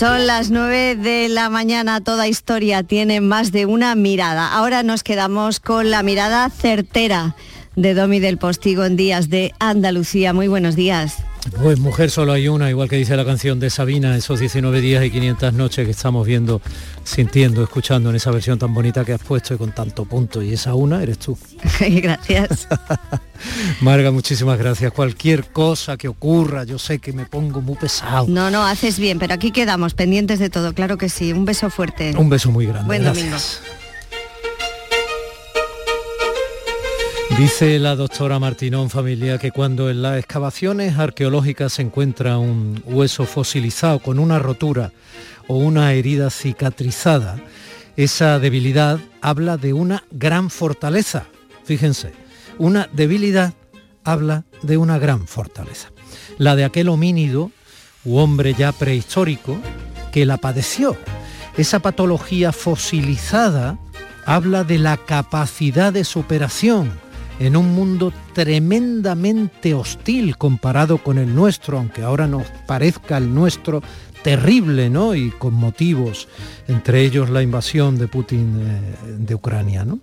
Son las 9 de la mañana, toda historia tiene más de una mirada. Ahora nos quedamos con la mirada certera de Domi del Postigo en Días de Andalucía. Muy buenos días. Pues mujer solo hay una, igual que dice la canción de Sabina, esos 19 días y 500 noches que estamos viendo, sintiendo, escuchando en esa versión tan bonita que has puesto y con tanto punto. Y esa una eres tú. gracias. Marga, muchísimas gracias. Cualquier cosa que ocurra, yo sé que me pongo muy pesado. No, no, haces bien, pero aquí quedamos pendientes de todo, claro que sí. Un beso fuerte. Un beso muy grande. Buen domingo. Dice la doctora Martinón Familia que cuando en las excavaciones arqueológicas se encuentra un hueso fosilizado con una rotura o una herida cicatrizada, esa debilidad habla de una gran fortaleza. Fíjense, una debilidad habla de una gran fortaleza. La de aquel homínido u hombre ya prehistórico que la padeció. Esa patología fosilizada habla de la capacidad de superación en un mundo tremendamente hostil comparado con el nuestro, aunque ahora nos parezca el nuestro terrible, ¿no? Y con motivos, entre ellos la invasión de Putin eh, de Ucrania, ¿no?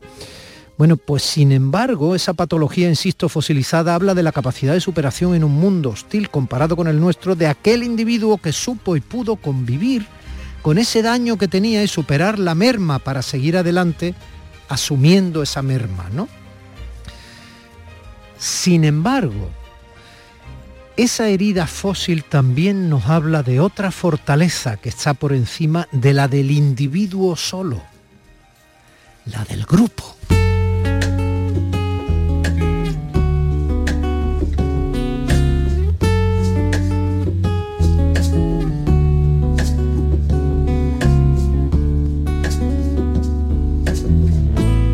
Bueno, pues sin embargo, esa patología, insisto, fosilizada habla de la capacidad de superación en un mundo hostil comparado con el nuestro de aquel individuo que supo y pudo convivir con ese daño que tenía y superar la merma para seguir adelante asumiendo esa merma, ¿no? Sin embargo, esa herida fósil también nos habla de otra fortaleza que está por encima de la del individuo solo, la del grupo.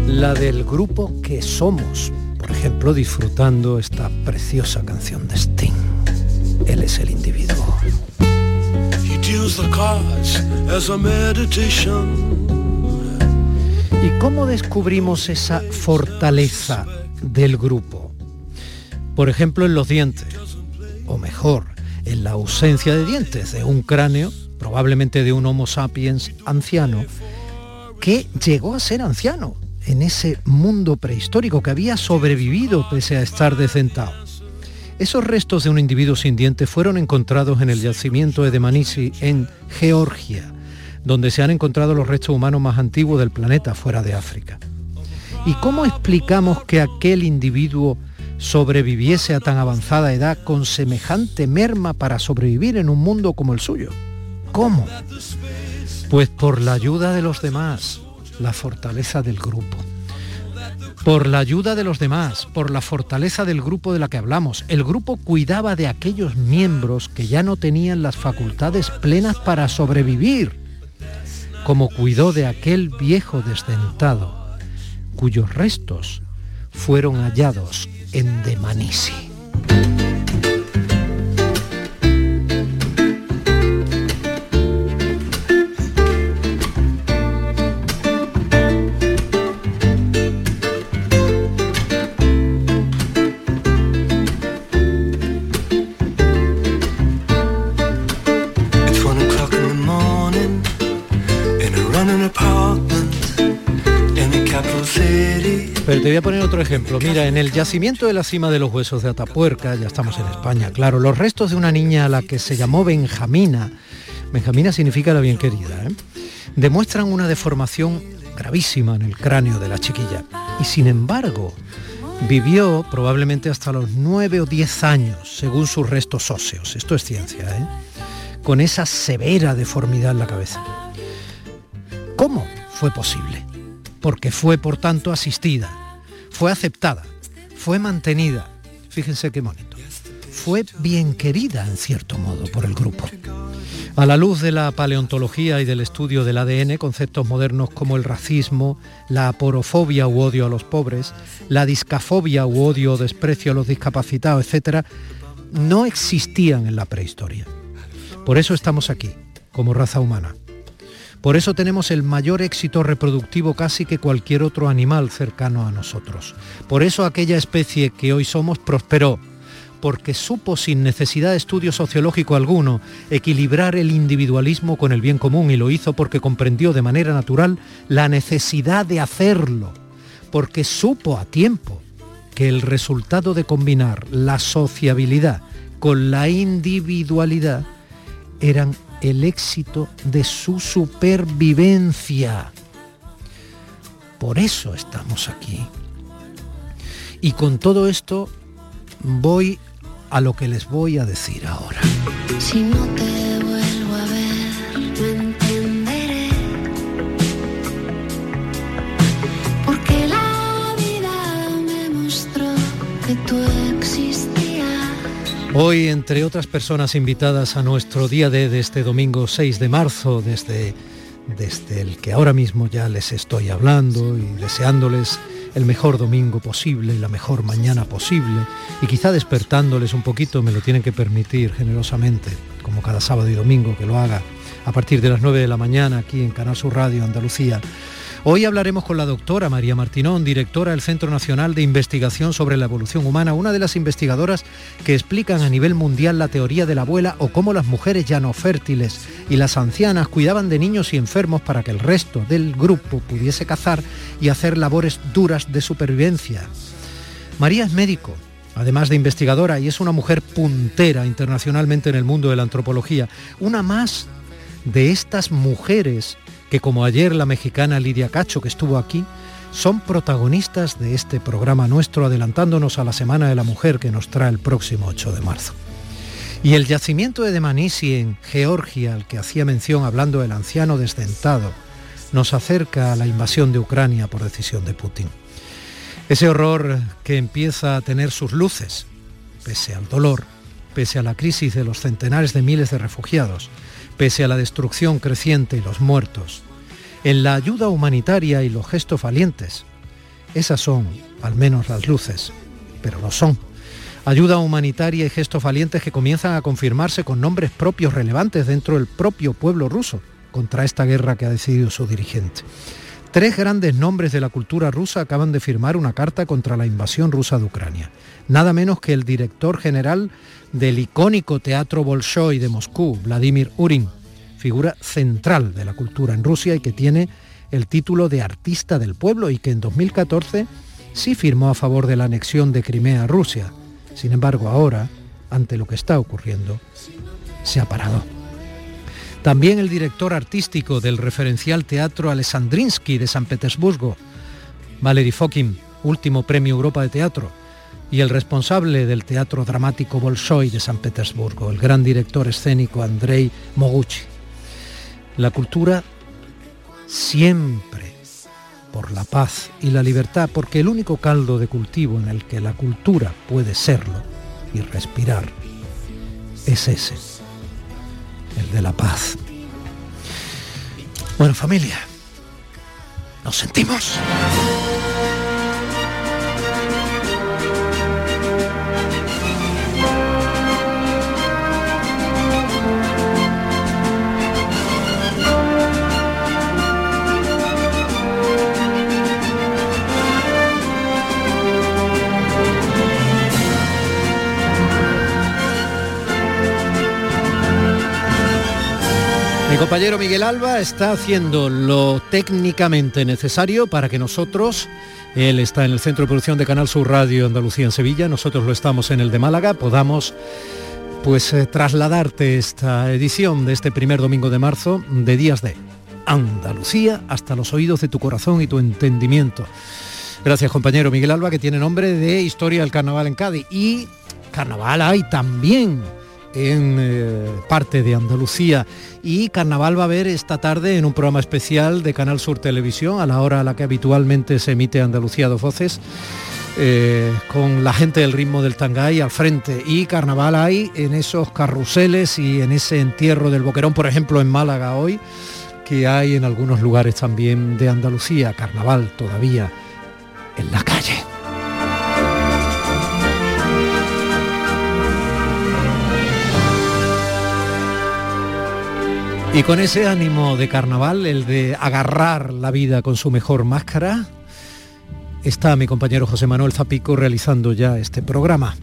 La del grupo que somos, ejemplo, disfrutando esta preciosa canción de Sting. Él es el individuo. ¿Y cómo descubrimos esa fortaleza del grupo? Por ejemplo, en los dientes, o mejor, en la ausencia de dientes de un cráneo, probablemente de un Homo sapiens anciano, que llegó a ser anciano, en ese mundo prehistórico que había sobrevivido pese a estar decentado. Esos restos de un individuo sin dientes fueron encontrados en el yacimiento de Manisi en Georgia, donde se han encontrado los restos humanos más antiguos del planeta fuera de África. ¿Y cómo explicamos que aquel individuo sobreviviese a tan avanzada edad con semejante merma para sobrevivir en un mundo como el suyo? ¿Cómo? Pues por la ayuda de los demás, la fortaleza del grupo. Por la ayuda de los demás, por la fortaleza del grupo de la que hablamos. El grupo cuidaba de aquellos miembros que ya no tenían las facultades plenas para sobrevivir, como cuidó de aquel viejo desdentado, cuyos restos fueron hallados en Demanisi. Pero te voy a poner otro ejemplo. Mira, en el yacimiento de la cima de los huesos de Atapuerca, ya estamos en España, claro, los restos de una niña a la que se llamó Benjamina, Benjamina significa la bien querida, ¿eh? demuestran una deformación gravísima en el cráneo de la chiquilla. Y sin embargo, vivió probablemente hasta los 9 o 10 años, según sus restos óseos. Esto es ciencia, ¿eh? Con esa severa deformidad en la cabeza. ¿Cómo fue posible? porque fue por tanto asistida, fue aceptada, fue mantenida. Fíjense qué bonito. Fue bien querida en cierto modo por el grupo. A la luz de la paleontología y del estudio del ADN, conceptos modernos como el racismo, la aporofobia u odio a los pobres, la discafobia u odio o desprecio a los discapacitados, etc., no existían en la prehistoria. Por eso estamos aquí, como raza humana. Por eso tenemos el mayor éxito reproductivo casi que cualquier otro animal cercano a nosotros. Por eso aquella especie que hoy somos prosperó, porque supo sin necesidad de estudio sociológico alguno equilibrar el individualismo con el bien común y lo hizo porque comprendió de manera natural la necesidad de hacerlo, porque supo a tiempo que el resultado de combinar la sociabilidad con la individualidad eran el éxito de su supervivencia. Por eso estamos aquí. Y con todo esto voy a lo que les voy a decir ahora. Si no te vuelvo a ver, entenderé. Porque la vida me mostró que tú existías. Hoy, entre otras personas invitadas a nuestro día de, este domingo 6 de marzo, desde, desde el que ahora mismo ya les estoy hablando y deseándoles el mejor domingo posible, la mejor mañana posible y quizá despertándoles un poquito, me lo tienen que permitir generosamente, como cada sábado y domingo que lo haga a partir de las 9 de la mañana aquí en Canal Sur Radio Andalucía. Hoy hablaremos con la doctora María Martinón, directora del Centro Nacional de Investigación sobre la Evolución Humana, una de las investigadoras que explican a nivel mundial la teoría de la abuela o cómo las mujeres ya no fértiles y las ancianas cuidaban de niños y enfermos para que el resto del grupo pudiese cazar y hacer labores duras de supervivencia. María es médico, además de investigadora, y es una mujer puntera internacionalmente en el mundo de la antropología, una más de estas mujeres que como ayer la mexicana Lidia Cacho, que estuvo aquí, son protagonistas de este programa nuestro, adelantándonos a la Semana de la Mujer que nos trae el próximo 8 de marzo. Y el yacimiento de Demanisi en Georgia, al que hacía mención hablando el anciano desdentado, nos acerca a la invasión de Ucrania por decisión de Putin. Ese horror que empieza a tener sus luces, pese al dolor, pese a la crisis de los centenares de miles de refugiados, pese a la destrucción creciente y los muertos, en la ayuda humanitaria y los gestos valientes. Esas son, al menos, las luces, pero lo son. Ayuda humanitaria y gestos valientes que comienzan a confirmarse con nombres propios relevantes dentro del propio pueblo ruso contra esta guerra que ha decidido su dirigente. Tres grandes nombres de la cultura rusa acaban de firmar una carta contra la invasión rusa de Ucrania. Nada menos que el director general del icónico Teatro Bolshoi de Moscú, Vladimir Urin, figura central de la cultura en Rusia y que tiene el título de artista del pueblo y que en 2014 sí firmó a favor de la anexión de Crimea a Rusia. Sin embargo, ahora, ante lo que está ocurriendo, se ha parado. También el director artístico del referencial Teatro Alessandrinsky de San Petersburgo, Valery Fokin, último premio Europa de Teatro, y el responsable del Teatro Dramático Bolshoi de San Petersburgo, el gran director escénico Andrei Moguchi. La cultura siempre por la paz y la libertad, porque el único caldo de cultivo en el que la cultura puede serlo y respirar es ese, el de la paz. Bueno, familia, nos sentimos. Compañero Miguel Alba está haciendo lo técnicamente necesario para que nosotros, él está en el Centro de Producción de Canal Sur Radio Andalucía en Sevilla, nosotros lo estamos en el de Málaga, podamos pues eh, trasladarte esta edición de este primer domingo de marzo de Días de Andalucía hasta los oídos de tu corazón y tu entendimiento. Gracias compañero Miguel Alba que tiene nombre de Historia del Carnaval en Cádiz y Carnaval hay también en eh, parte de Andalucía. Y Carnaval va a ver esta tarde en un programa especial de Canal Sur Televisión, a la hora a la que habitualmente se emite Andalucía dos voces, eh, con la gente del ritmo del tangay al frente. Y Carnaval hay en esos carruseles y en ese entierro del Boquerón, por ejemplo, en Málaga hoy, que hay en algunos lugares también de Andalucía. Carnaval todavía en la Y con ese ánimo de carnaval, el de agarrar la vida con su mejor máscara, está mi compañero José Manuel Zapico realizando ya este programa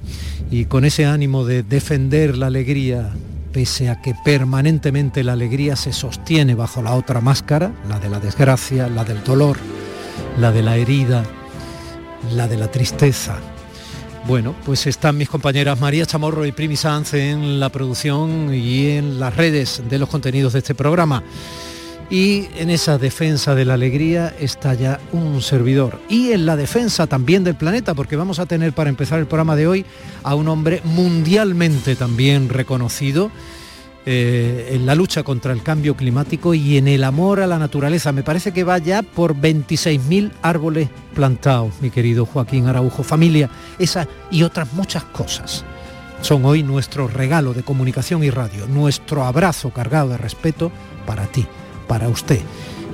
y con ese ánimo de defender la alegría, pese a que permanentemente la alegría se sostiene bajo la otra máscara, la de la desgracia, la del dolor, la de la herida, la de la tristeza. Bueno, pues están mis compañeras María Chamorro y Primi Sanz en la producción y en las redes de los contenidos de este programa. Y en esa defensa de la alegría está ya un servidor. Y en la defensa también del planeta, porque vamos a tener para empezar el programa de hoy a un hombre mundialmente también reconocido eh, en la lucha contra el cambio climático y en el amor a la naturaleza. Me parece que va ya por 26.000 árboles plantados, mi querido Joaquín Araujo. Familia, esa y otras muchas cosas son hoy nuestro regalo de comunicación y radio, nuestro abrazo cargado de respeto para ti para usted.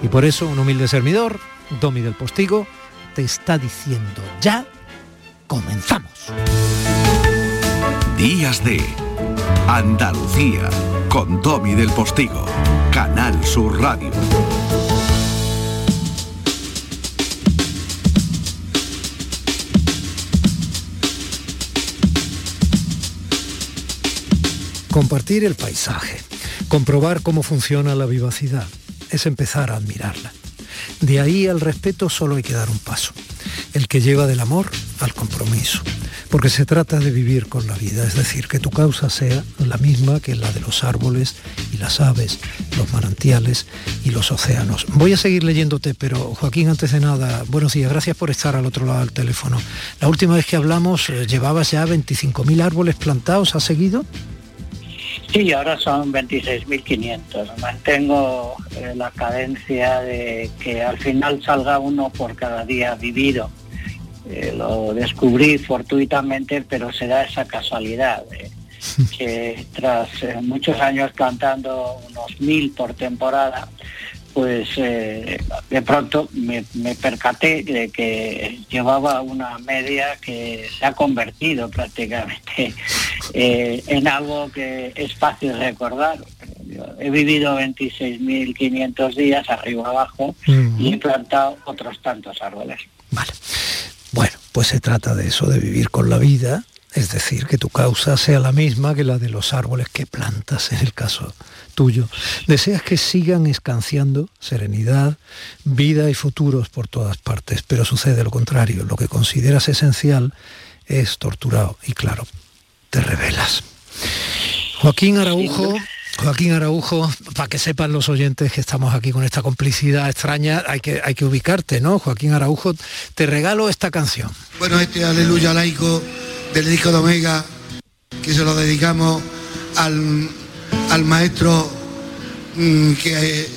Y por eso un humilde servidor, Domi del Postigo, te está diciendo ya, comenzamos. Días de Andalucía con Domi del Postigo, Canal Sur Radio. Compartir el paisaje, comprobar cómo funciona la vivacidad es empezar a admirarla. De ahí al respeto solo hay que dar un paso, el que lleva del amor al compromiso, porque se trata de vivir con la vida, es decir, que tu causa sea la misma que la de los árboles y las aves, los manantiales y los océanos. Voy a seguir leyéndote, pero Joaquín, antes de nada, buenos días, gracias por estar al otro lado del teléfono. La última vez que hablamos eh, llevabas ya 25.000 árboles plantados, ¿has seguido? Sí, ahora son 26.500. Mantengo eh, la cadencia de que al final salga uno por cada día vivido. Eh, lo descubrí fortuitamente, pero se da esa casualidad que tras eh, muchos años plantando unos mil por temporada, pues eh, de pronto me, percaté de que llevaba una media que se ha convertido prácticamente eh, en algo que es fácil recordar. he vivido 26.500 días arriba abajo y he plantado otros tantos árboles. Vale. Bueno, pues se trata de eso, de vivir con la vida, es decir, que tu causa sea la misma que la de los árboles que plantas en el caso tuyo. Deseas que sigan escanciando serenidad, vida y futuros por todas partes, pero sucede lo contrario. Lo que consideras esencial es torturado y claro, te revelas. Joaquín Araujo, Joaquín Araujo, para que sepan los oyentes que estamos aquí con esta complicidad extraña, hay que, hay que ubicarte, ¿no? Joaquín Araujo, te regalo esta canción. Bueno, este aleluya laico del disco de Omega, que se lo dedicamos al al maestro mm, que eh,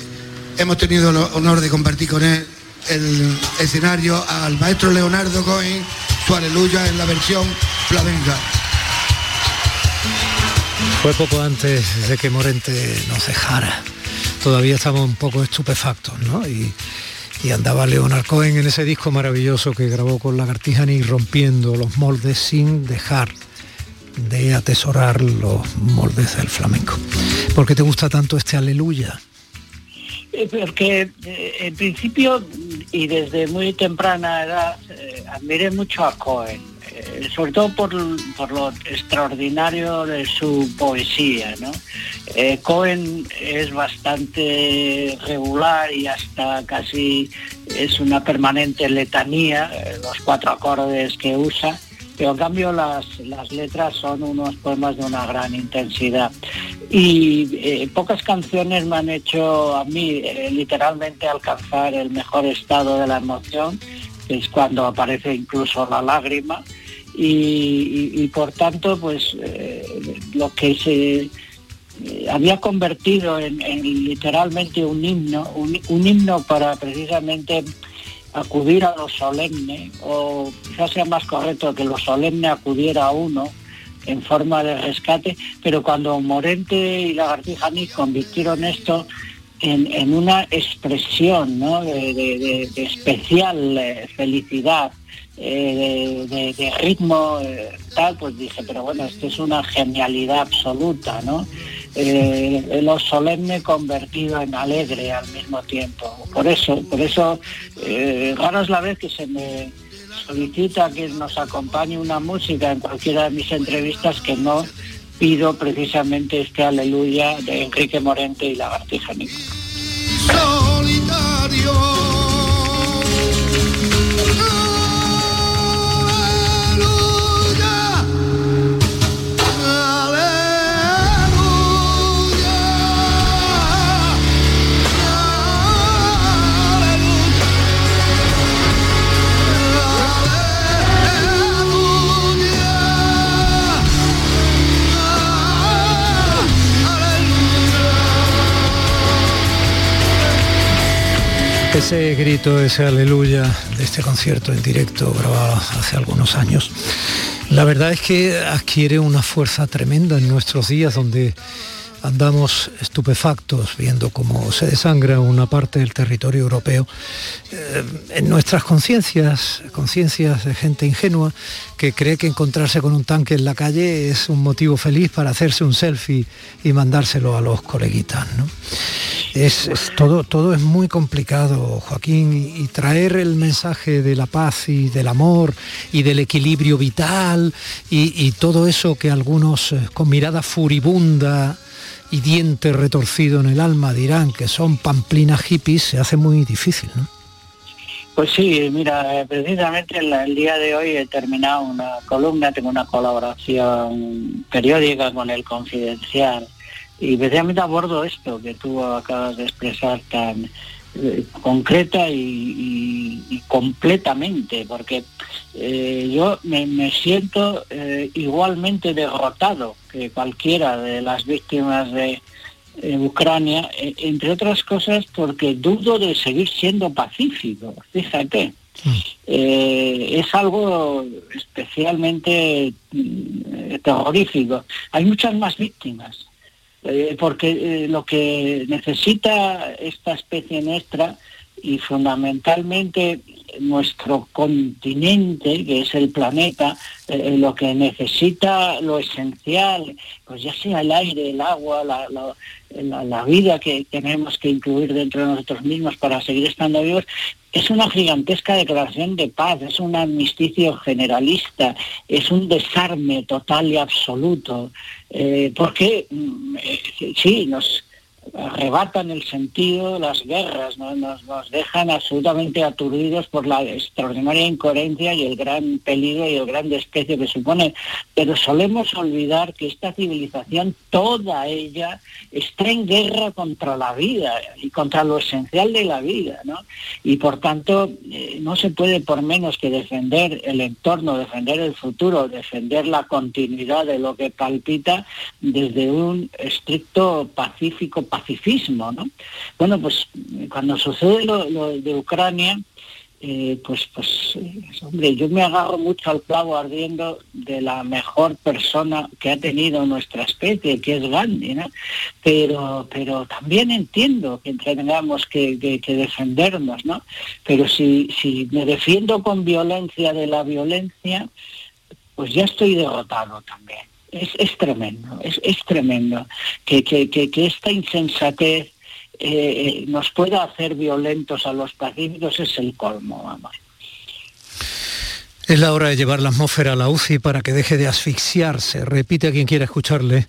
hemos tenido el honor de compartir con él el escenario, al maestro Leonardo Cohen, su aleluya en la versión flamenca. Fue poco antes de que Morente nos dejara. Todavía estamos un poco estupefactos, ¿no? Y, andaba Leonardo Cohen en ese disco maravilloso que grabó con Lagartijani rompiendo los moldes sin dejar de atesorar los moldes del flamenco. ¿Por qué te gusta tanto este aleluya? Eh, porque eh, en principio y desde muy temprana edad eh, admiré mucho a Cohen, sobre todo por, lo extraordinario de su poesía. Cohen es bastante regular y hasta casi es una permanente letanía, los cuatro acordes que usa pero en cambio las, letras son unos poemas de una gran intensidad. Y eh, pocas canciones me han hecho a mí eh, literalmente alcanzar el mejor estado de la emoción, que es cuando aparece incluso la lágrima. Y, por tanto, pues eh, lo que se había convertido en, literalmente un himno, un himno para precisamente acudir a lo solemne, o quizás sea más correcto que lo solemne acudiera a uno en forma de rescate, pero cuando Morente y Lagartijani convirtieron esto en, una expresión de, especial eh, felicidad, eh, de, ritmo eh, tal, pues dije, pero bueno, esto es una genialidad absoluta, ¿no? eh, lo solemne convertido en alegre al mismo tiempo. Por eso, por eso, eh, rara es la vez que se me solicita que nos acompañe una música en cualquiera de mis entrevistas que no pido precisamente este aleluya de Enrique Morente y la Nico. Ese grito, ese aleluya de este concierto en directo grabado hace algunos años, la verdad es que adquiere una fuerza tremenda en nuestros días donde andamos estupefactos viendo cómo se desangra una parte del territorio europeo eh, en nuestras conciencias, conciencias de gente ingenua que cree que encontrarse con un tanque en la calle es un motivo feliz para hacerse un selfie y mandárselo a los coleguitas. Es, todo, todo es muy complicado, Joaquín, y, traer el mensaje de la paz y del amor y del equilibrio vital y, y todo eso que algunos eh, con mirada furibunda y diente retorcido en el alma dirán que son pamplinas hippies, se hace muy difícil, ¿no? Pues sí, mira, precisamente el, día de hoy he terminado una columna, tengo una colaboración periódica con el Confidencial y precisamente abordo esto que tú acabas de expresar tan eh, concreta y, completamente, porque eh, yo me, siento eh, igualmente derrotado que cualquiera de las víctimas de Ucrania, entre otras cosas porque dudo de seguir siendo pacífico, fíjate. Es algo especialmente mm, terrorífico. Hay muchas más víctimas, eh, porque eh, lo que necesita esta especie nuestra y fundamentalmente nuestro continente, que es el planeta, eh, lo que necesita lo esencial, pues ya sea el aire, el agua, la, la, vida que tenemos que incluir dentro de nosotros mismos para seguir estando vivos, es una gigantesca declaración de paz, es un amnisticio generalista, es un desarme total y absoluto, eh, porque mm, eh, sí, nos arrebatan el sentido las guerras, nos, nos, dejan absolutamente aturdidos por la extraordinaria incoherencia y el gran peligro y el gran desprecio que supone, pero solemos olvidar que esta civilización, toda ella, está en guerra contra la vida y contra lo esencial de la vida, ¿no? Y por tanto, eh, no se puede por menos que defender el entorno, defender el futuro, defender la continuidad de lo que palpita desde un estricto pacífico pacifismo, ¿no? Bueno, pues cuando sucede lo, de Ucrania, eh, pues, pues, hombre, yo me agarro mucho al clavo ardiendo de la mejor persona que ha tenido nuestra especie, que es Gandhi, ¿no? Pero, pero también entiendo que tengamos que, defendernos, ¿no? Pero si, si me defiendo con violencia de la violencia, pues ya estoy derrotado también es, tremendo, es, tremendo que, esta insensatez eh, nos pueda hacer violentos a los pacíficos, es el colmo, vamos. Es la hora de llevar la atmósfera a la UCI para que deje de asfixiarse. Repite a quien quiera escucharle.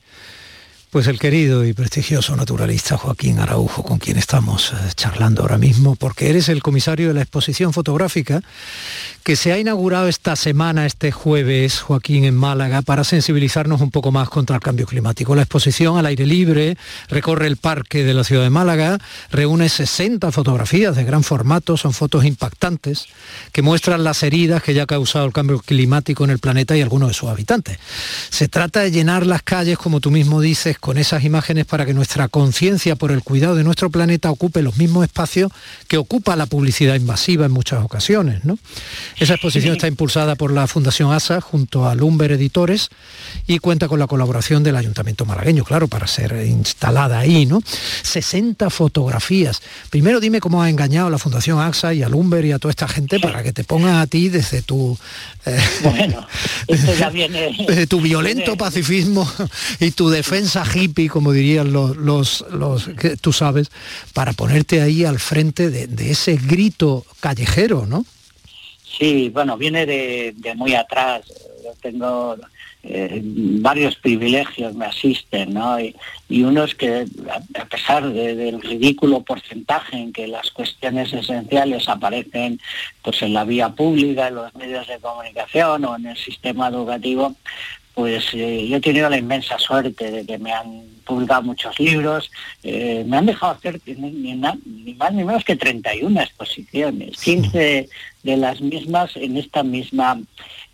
Pues el querido y prestigioso naturalista Joaquín Araujo, con quien estamos eh, charlando ahora mismo, porque eres el comisario de la exposición fotográfica que se ha inaugurado esta semana, este jueves, Joaquín, en Málaga, para sensibilizarnos un poco más contra el cambio climático. La exposición al aire libre recorre el parque de la ciudad de Málaga, reúne 60 fotografías de gran formato, son fotos impactantes que muestran las heridas que ya ha causado el cambio climático en el planeta y algunos de sus habitantes. Se trata de llenar las calles, como tú mismo dices, con esas imágenes para que nuestra conciencia por el cuidado de nuestro planeta ocupe los mismos espacios que ocupa la publicidad invasiva en muchas ocasiones. ¿no? Esa exposición está impulsada por la Fundación ASA junto a Lumber Editores y cuenta con la colaboración del Ayuntamiento malagueño, claro, para ser instalada ahí, ¿no? 60 fotografías. Primero dime cómo ha engañado a la Fundación AXA y a Lumber y a toda esta gente para que te pongan a ti desde tu... Eh, bueno, ya viene... Desde tu violento pacifismo y tu defensa hippie, como dirían los, los, que tú sabes, para ponerte ahí al frente de, de ese grito callejero, ¿no? Sí, bueno, viene de, muy atrás. Yo tengo eh, varios privilegios me asisten, ¿no? Y, uno es que a, pesar del ridículo porcentaje en que las cuestiones esenciales aparecen pues en la vía pública, en los medios de comunicación o en el sistema educativo, pues eh, yo he tenido la inmensa suerte de que me han publicado muchos libros, eh, me han dejado hacer ni, más ni menos que 31 exposiciones, 15 de las mismas en esta misma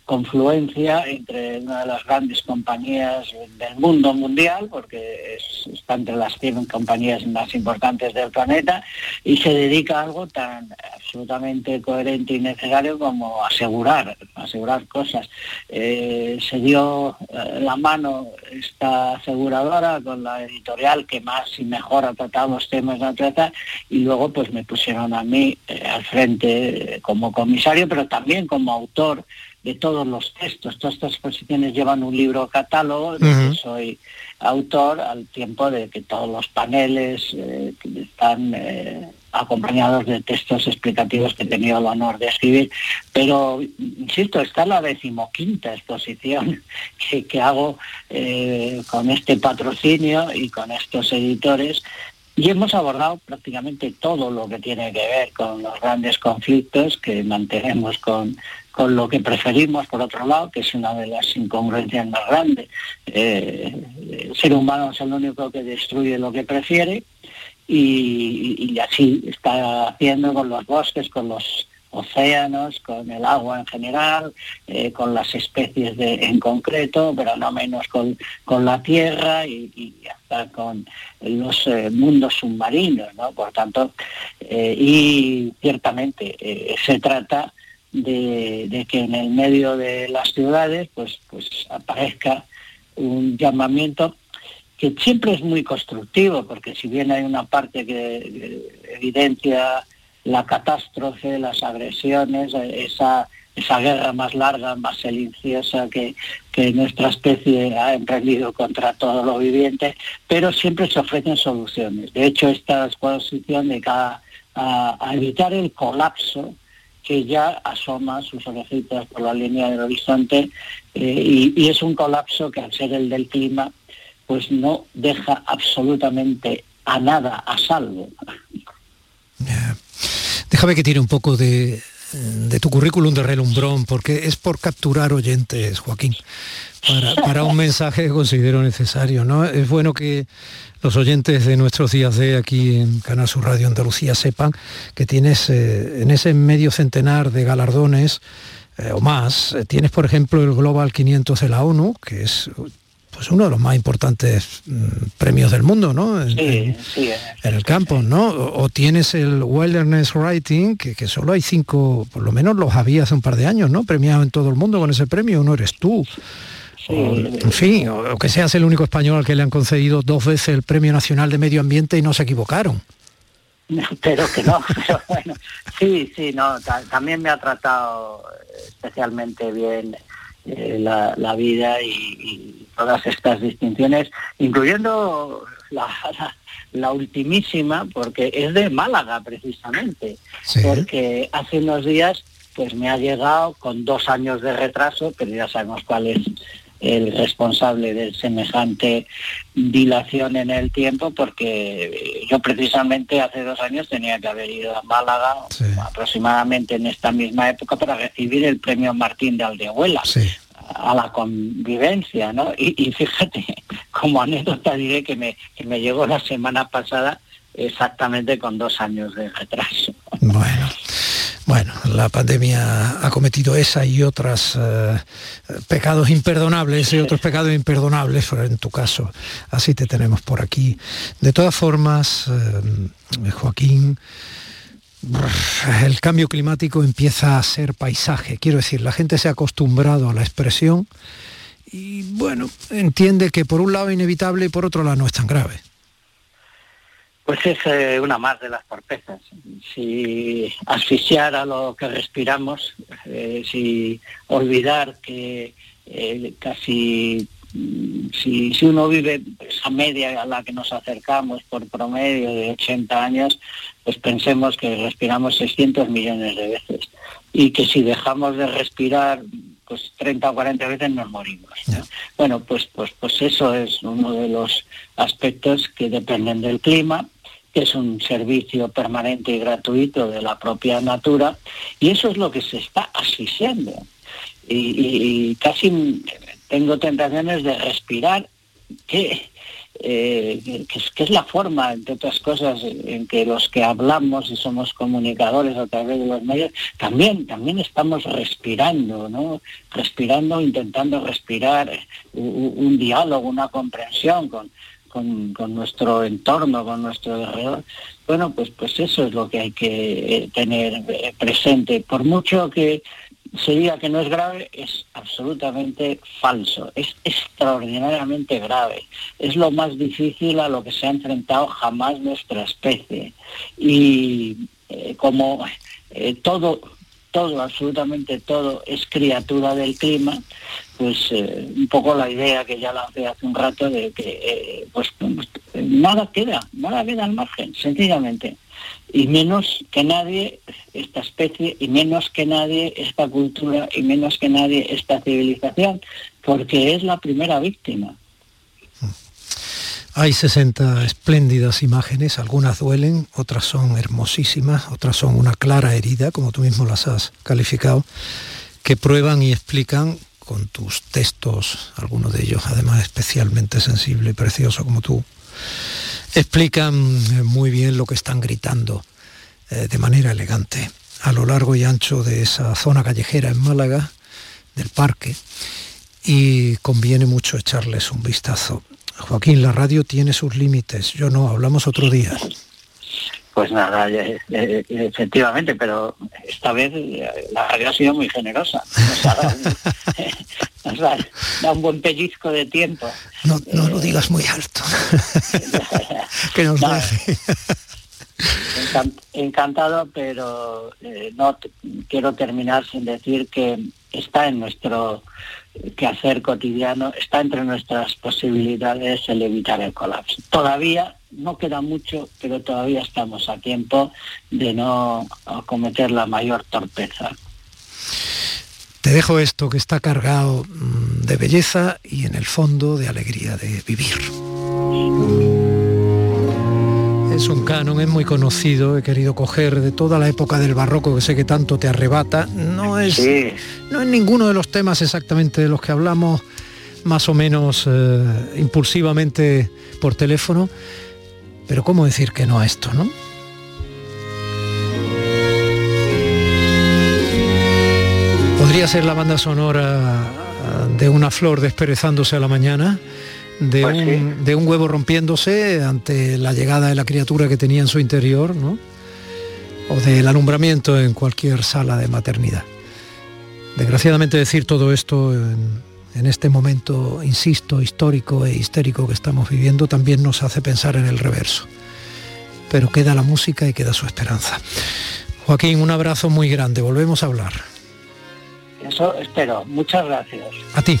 confluencia entre una de las grandes compañías del mundo mundial, porque está entre las 100 compañías más importantes del planeta, y se dedica a algo tan absolutamente coherente y necesario como asegurar, asegurar cosas. Eh, se dio eh, la mano esta aseguradora con la editorial que más y mejor ha tratado los temas de trata y luego pues me pusieron a mí eh, al frente como comisario, pero también como autor de todos los textos. Todas estas exposiciones llevan un libro catálogo, que soy autor, al tiempo de que todos los paneles eh, están eh, acompañados de textos explicativos que he tenido el honor de escribir. Pero, insisto, está la decimoquinta exposición que, hago eh, con este patrocinio y con estos editores y hemos abordado prácticamente todo lo que tiene que ver con los grandes conflictos que mantenemos con, con lo que preferimos, por otro lado, que es una de las incongruencias más grandes. Eh, el ser humano es el único que destruye lo que prefiere y, así está haciendo con los bosques, con los océanos, con el agua en general, eh, con las especies en concreto, pero no menos con, con la tierra y, hasta con los eh, mundos submarinos, ¿no? Por tanto, y ciertamente se trata de, que en el medio de las ciudades pues, pues aparezca un llamamiento que siempre es muy constructivo, porque si bien hay una parte que evidencia la catástrofe, las agresiones, esa, esa guerra más larga, más silenciosa que, que nuestra especie ha emprendido contra todo lo viviente, pero siempre se ofrecen soluciones. De hecho, esta exposición dedica a, a evitar el colapso que ya asoma sus orejitas por la línea del horizonte eh, y, es un colapso que al ser el del clima pues no deja absolutamente a nada a salvo. Déjame que tire un poco de, de tu currículum de relumbrón, porque es por capturar oyentes, Joaquín, para, para, un mensaje que considero necesario. ¿no? Es bueno que los oyentes de nuestros días de aquí en Canal Sur Radio Andalucía sepan que tienes eh, en ese medio centenar de galardones eh, o más, eh, tienes por ejemplo el Global 500 de la ONU, que es pues uno de los más importantes mm, premios del mundo, ¿no? En, sí, sí, en el campo, ¿no? O, tienes el Wilderness Writing, que, que, solo hay cinco, por lo menos los había hace un par de años, ¿no? Premiado en todo el mundo con ese premio, uno eres tú en fin, o, que seas el único español al que le han concedido dos veces el Premio Nacional de Medio Ambiente y no se equivocaron. Pero que no, pero bueno, sí, sí, no, también me ha tratado especialmente bien eh, la, vida y, todas estas distinciones, incluyendo la, la, ultimísima, porque es de Málaga precisamente, porque hace unos días pues me ha llegado con dos años de retraso, pero ya sabemos cuál es el responsable de semejante dilación en el tiempo, porque yo precisamente hace dos años tenía que haber ido a Málaga aproximadamente en esta misma época para recibir el premio Martín de Aldehuela. a la convivencia, ¿no? Y, fíjate, como anécdota diré que me, que me llegó la semana pasada exactamente con dos años de retraso. Bueno, bueno, la pandemia ha cometido esa y otras eh, pecados imperdonables y otros pecados imperdonables, pero en tu caso así te tenemos por aquí. De todas formas, eh, Joaquín, el cambio climático empieza a ser paisaje. Quiero decir, la gente se ha acostumbrado a la expresión y bueno, entiende que por un lado es inevitable y por otro lado no es tan grave. Pues es eh, una más de las torpezas. Si asfixiar a lo que respiramos, eh, si olvidar que eh, casi mm, si, si uno vive esa media a la que nos acercamos por promedio de 80 años, pues pensemos que respiramos 600 millones de veces y que si dejamos de respirar pues 30 o 40 veces nos morimos. Bueno, pues, pues, pues eso es uno de los aspectos que dependen del clima, que es un servicio permanente y gratuito de la propia natura, y eso es lo que se está asfixiando. Y, y casi tengo tentaciones de respirar que eh, es, la forma, entre otras cosas, en que los que hablamos y somos comunicadores a través de los medios, también, también estamos respirando, ¿no? Respirando, intentando respirar un, diálogo, una comprensión con, con, nuestro entorno, con nuestro alrededor. Bueno, pues, pues eso es lo que hay que eh, tener eh, presente. Por mucho que se diga que no es grave es absolutamente falso, es extraordinariamente grave, es lo más difícil a lo que se ha enfrentado jamás nuestra especie. Y eh, como todo, todo, absolutamente todo es criatura del clima, pues eh, un poco la idea que ya lancé hace un rato de que pues nada queda, nada queda al margen, sencillamente y menos que nadie esta especie y menos que nadie esta cultura y menos que nadie esta civilización, porque es la primera víctima. Hay 60 espléndidas imágenes, algunas duelen, otras son hermosísimas, otras son una clara herida, como tú mismo las has calificado, que prueban y explican con tus textos, algunos de ellos además especialmente sensible y precioso como tú, explican eh, muy bien lo que están gritando eh, de manera elegante a lo largo y ancho de esa zona callejera en Málaga, del parque, y conviene mucho echarles un vistazo. Joaquín, la radio tiene sus límites, yo no, hablamos otro día. Pues nada, eh, efectivamente, pero esta vez la radio ha sido muy generosa. Nos da, un buen pellizco de tiempo. No, no lo digas muy alto. que nos Encantado, pero eh, no quiero terminar sin decir que está en nuestro quehacer cotidiano, está entre nuestras posibilidades el evitar el colapso. Todavía no queda mucho, pero todavía estamos a tiempo de no cometer la mayor torpeza. Te dejo esto que está cargado mm, de belleza y en el fondo de alegría de vivir. Es un canon, es muy conocido, he querido coger de toda la época del barroco que sé que tanto te arrebata. No es, no es ninguno de los temas exactamente de los que hablamos más o menos eh, impulsivamente por teléfono, pero ¿cómo decir que no a esto, no? Podría ser la banda sonora de una flor desperezándose a la mañana de, pues un, de un huevo rompiéndose ante la llegada de la criatura que tenía en su interior, ¿no? o del alumbramiento en cualquier sala de maternidad. Desgraciadamente decir todo esto en, en, este momento, insisto, histórico e histérico que estamos viviendo también nos hace pensar en el reverso. Pero queda la música y queda su esperanza. Joaquín, un abrazo muy grande, volvemos a hablar. Eso espero, muchas gracias. A ti.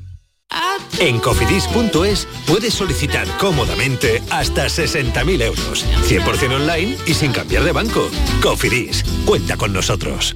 En cofidis.es puedes solicitar cómodamente hasta 60.000 euros, 100% online y sin cambiar de banco. Cofidis, cuenta con nosotros.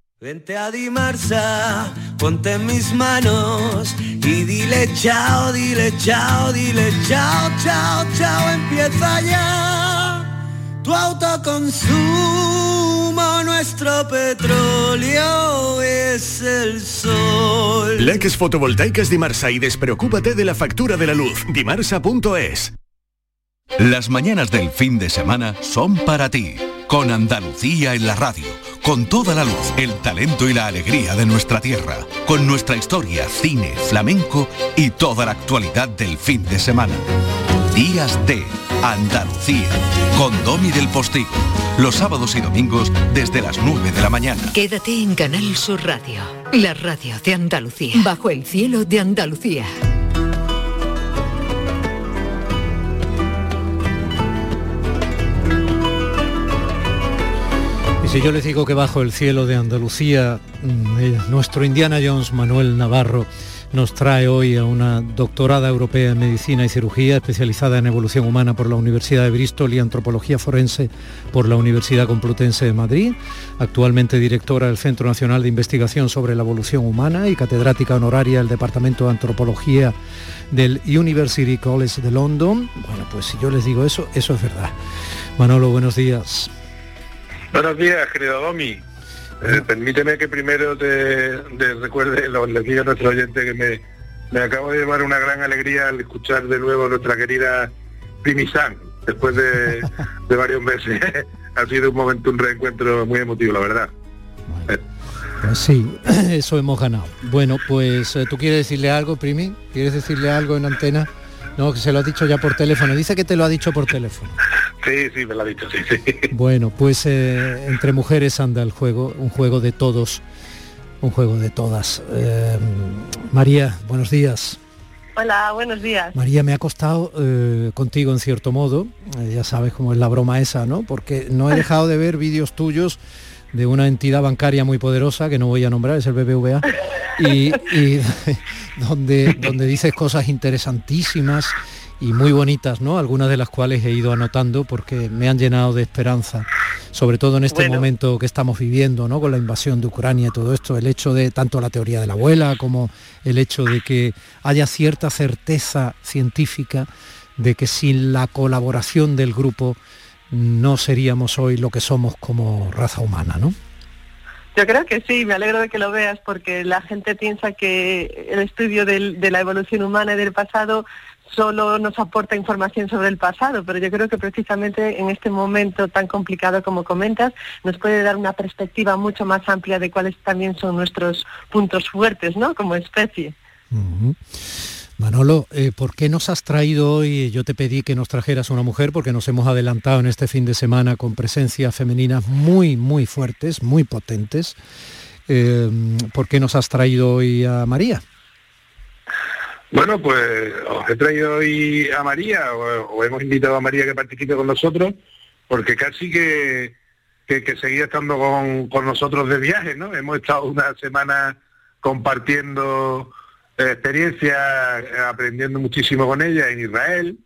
Vente a Dimarsa, ponte en mis manos y dile chao, dile chao, dile chao, chao, chao, empieza ya tu autoconsumo, nuestro petróleo es el sol. Leques fotovoltaicas Dimarsa y despreocúpate de la factura de la luz. Dimarsa.es. Las mañanas del fin de semana son para ti, con Andalucía en la radio con toda la luz, el talento y la alegría de nuestra tierra, con nuestra historia, cine, flamenco y toda la actualidad del fin de semana. Días de Andalucía, con Domi del Postigo, los sábados y domingos desde las 9 de la mañana. Quédate en Canal Sur Radio, la radio de Andalucía, bajo el cielo de Andalucía. Si yo les digo que bajo el cielo de Andalucía, mm, eh, nuestro Indiana Jones Manuel Navarro nos trae hoy a una doctorada europea en medicina y cirugía especializada en evolución humana por la Universidad de Bristol y antropología forense por la Universidad Complutense de Madrid, actualmente directora del Centro Nacional de Investigación sobre la Evolución Humana y catedrática honoraria del Departamento de Antropología del University College de London. Bueno, pues si yo les digo eso, eso es verdad. Manolo, buenos días. Buenos días, querido Domi. Eh, permíteme que primero te, recuerde, lo, le diga a nuestro oyente que me, me acabo de llevar una gran alegría al escuchar de nuevo a nuestra querida Primisan, después de, varios meses. ha sido un momento, un reencuentro muy emotivo, la verdad. Sí, eso hemos ganado. Bueno, pues eh, tú quieres decirle algo, Primi, ¿quieres decirle algo en antena? No, que se lo ha dicho ya por teléfono. Dice que te lo ha dicho por teléfono. Sí, sí, me lo ha dicho, sí, sí. Bueno, pues eh, entre mujeres anda el juego, un juego de todos, un juego de todas. Eh, María, buenos días. Hola, buenos días. María, me ha costado eh, contigo en cierto modo, ya sabes cómo es la broma esa, ¿no? Porque no he dejado de ver vídeos tuyos de una entidad bancaria muy poderosa, que no voy a nombrar, es el BBVA, y, donde, donde dices cosas interesantísimas y muy bonitas, ¿no? Algunas de las cuales he ido anotando porque me han llenado de esperanza, sobre todo en este momento que estamos viviendo, ¿no? Con la invasión de Ucrania y todo esto, el hecho de tanto la teoría de la abuela como el hecho de que haya cierta certeza científica de que sin la colaboración del grupo no seríamos hoy lo que somos como raza humana, ¿no? Yo creo que sí, me alegro de que lo veas porque la gente piensa que el estudio de la evolución humana y del pasado solo nos aporta información sobre el pasado, pero yo creo que precisamente en este momento tan complicado como comentas, nos puede dar una perspectiva mucho más amplia de cuáles también son nuestros puntos fuertes, ¿no? Como especie. Manolo, eh, ¿por qué nos has traído hoy? Yo te pedí que nos trajeras una mujer porque nos hemos adelantado en este fin de semana con presencias femeninas muy, muy fuertes, muy potentes. Eh, ¿Por qué nos has traído hoy a María? Bueno, pues os he traído hoy a María, o, hemos invitado a María que participe con nosotros, porque casi que, que, seguía estando con, con nosotros de viaje, ¿no? Hemos estado una semana compartiendo eh, aprendiendo muchísimo con ella en Israel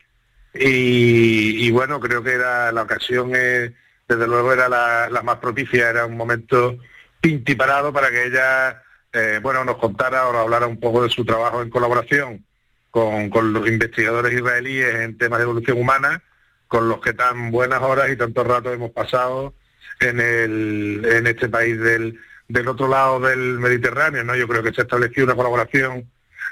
y, bueno, creo que era la ocasión, eh, desde luego era la, más propicia, era un momento pintiparado para que ella, eh, bueno, nos contara o nos hablara un poco de su trabajo en colaboración con, los investigadores israelíes en temas de evolución humana, con los que tan buenas horas y tantos ratos hemos pasado en, el, en este país del, del otro lado del Mediterráneo, ¿no? Yo creo que se ha establecido una colaboración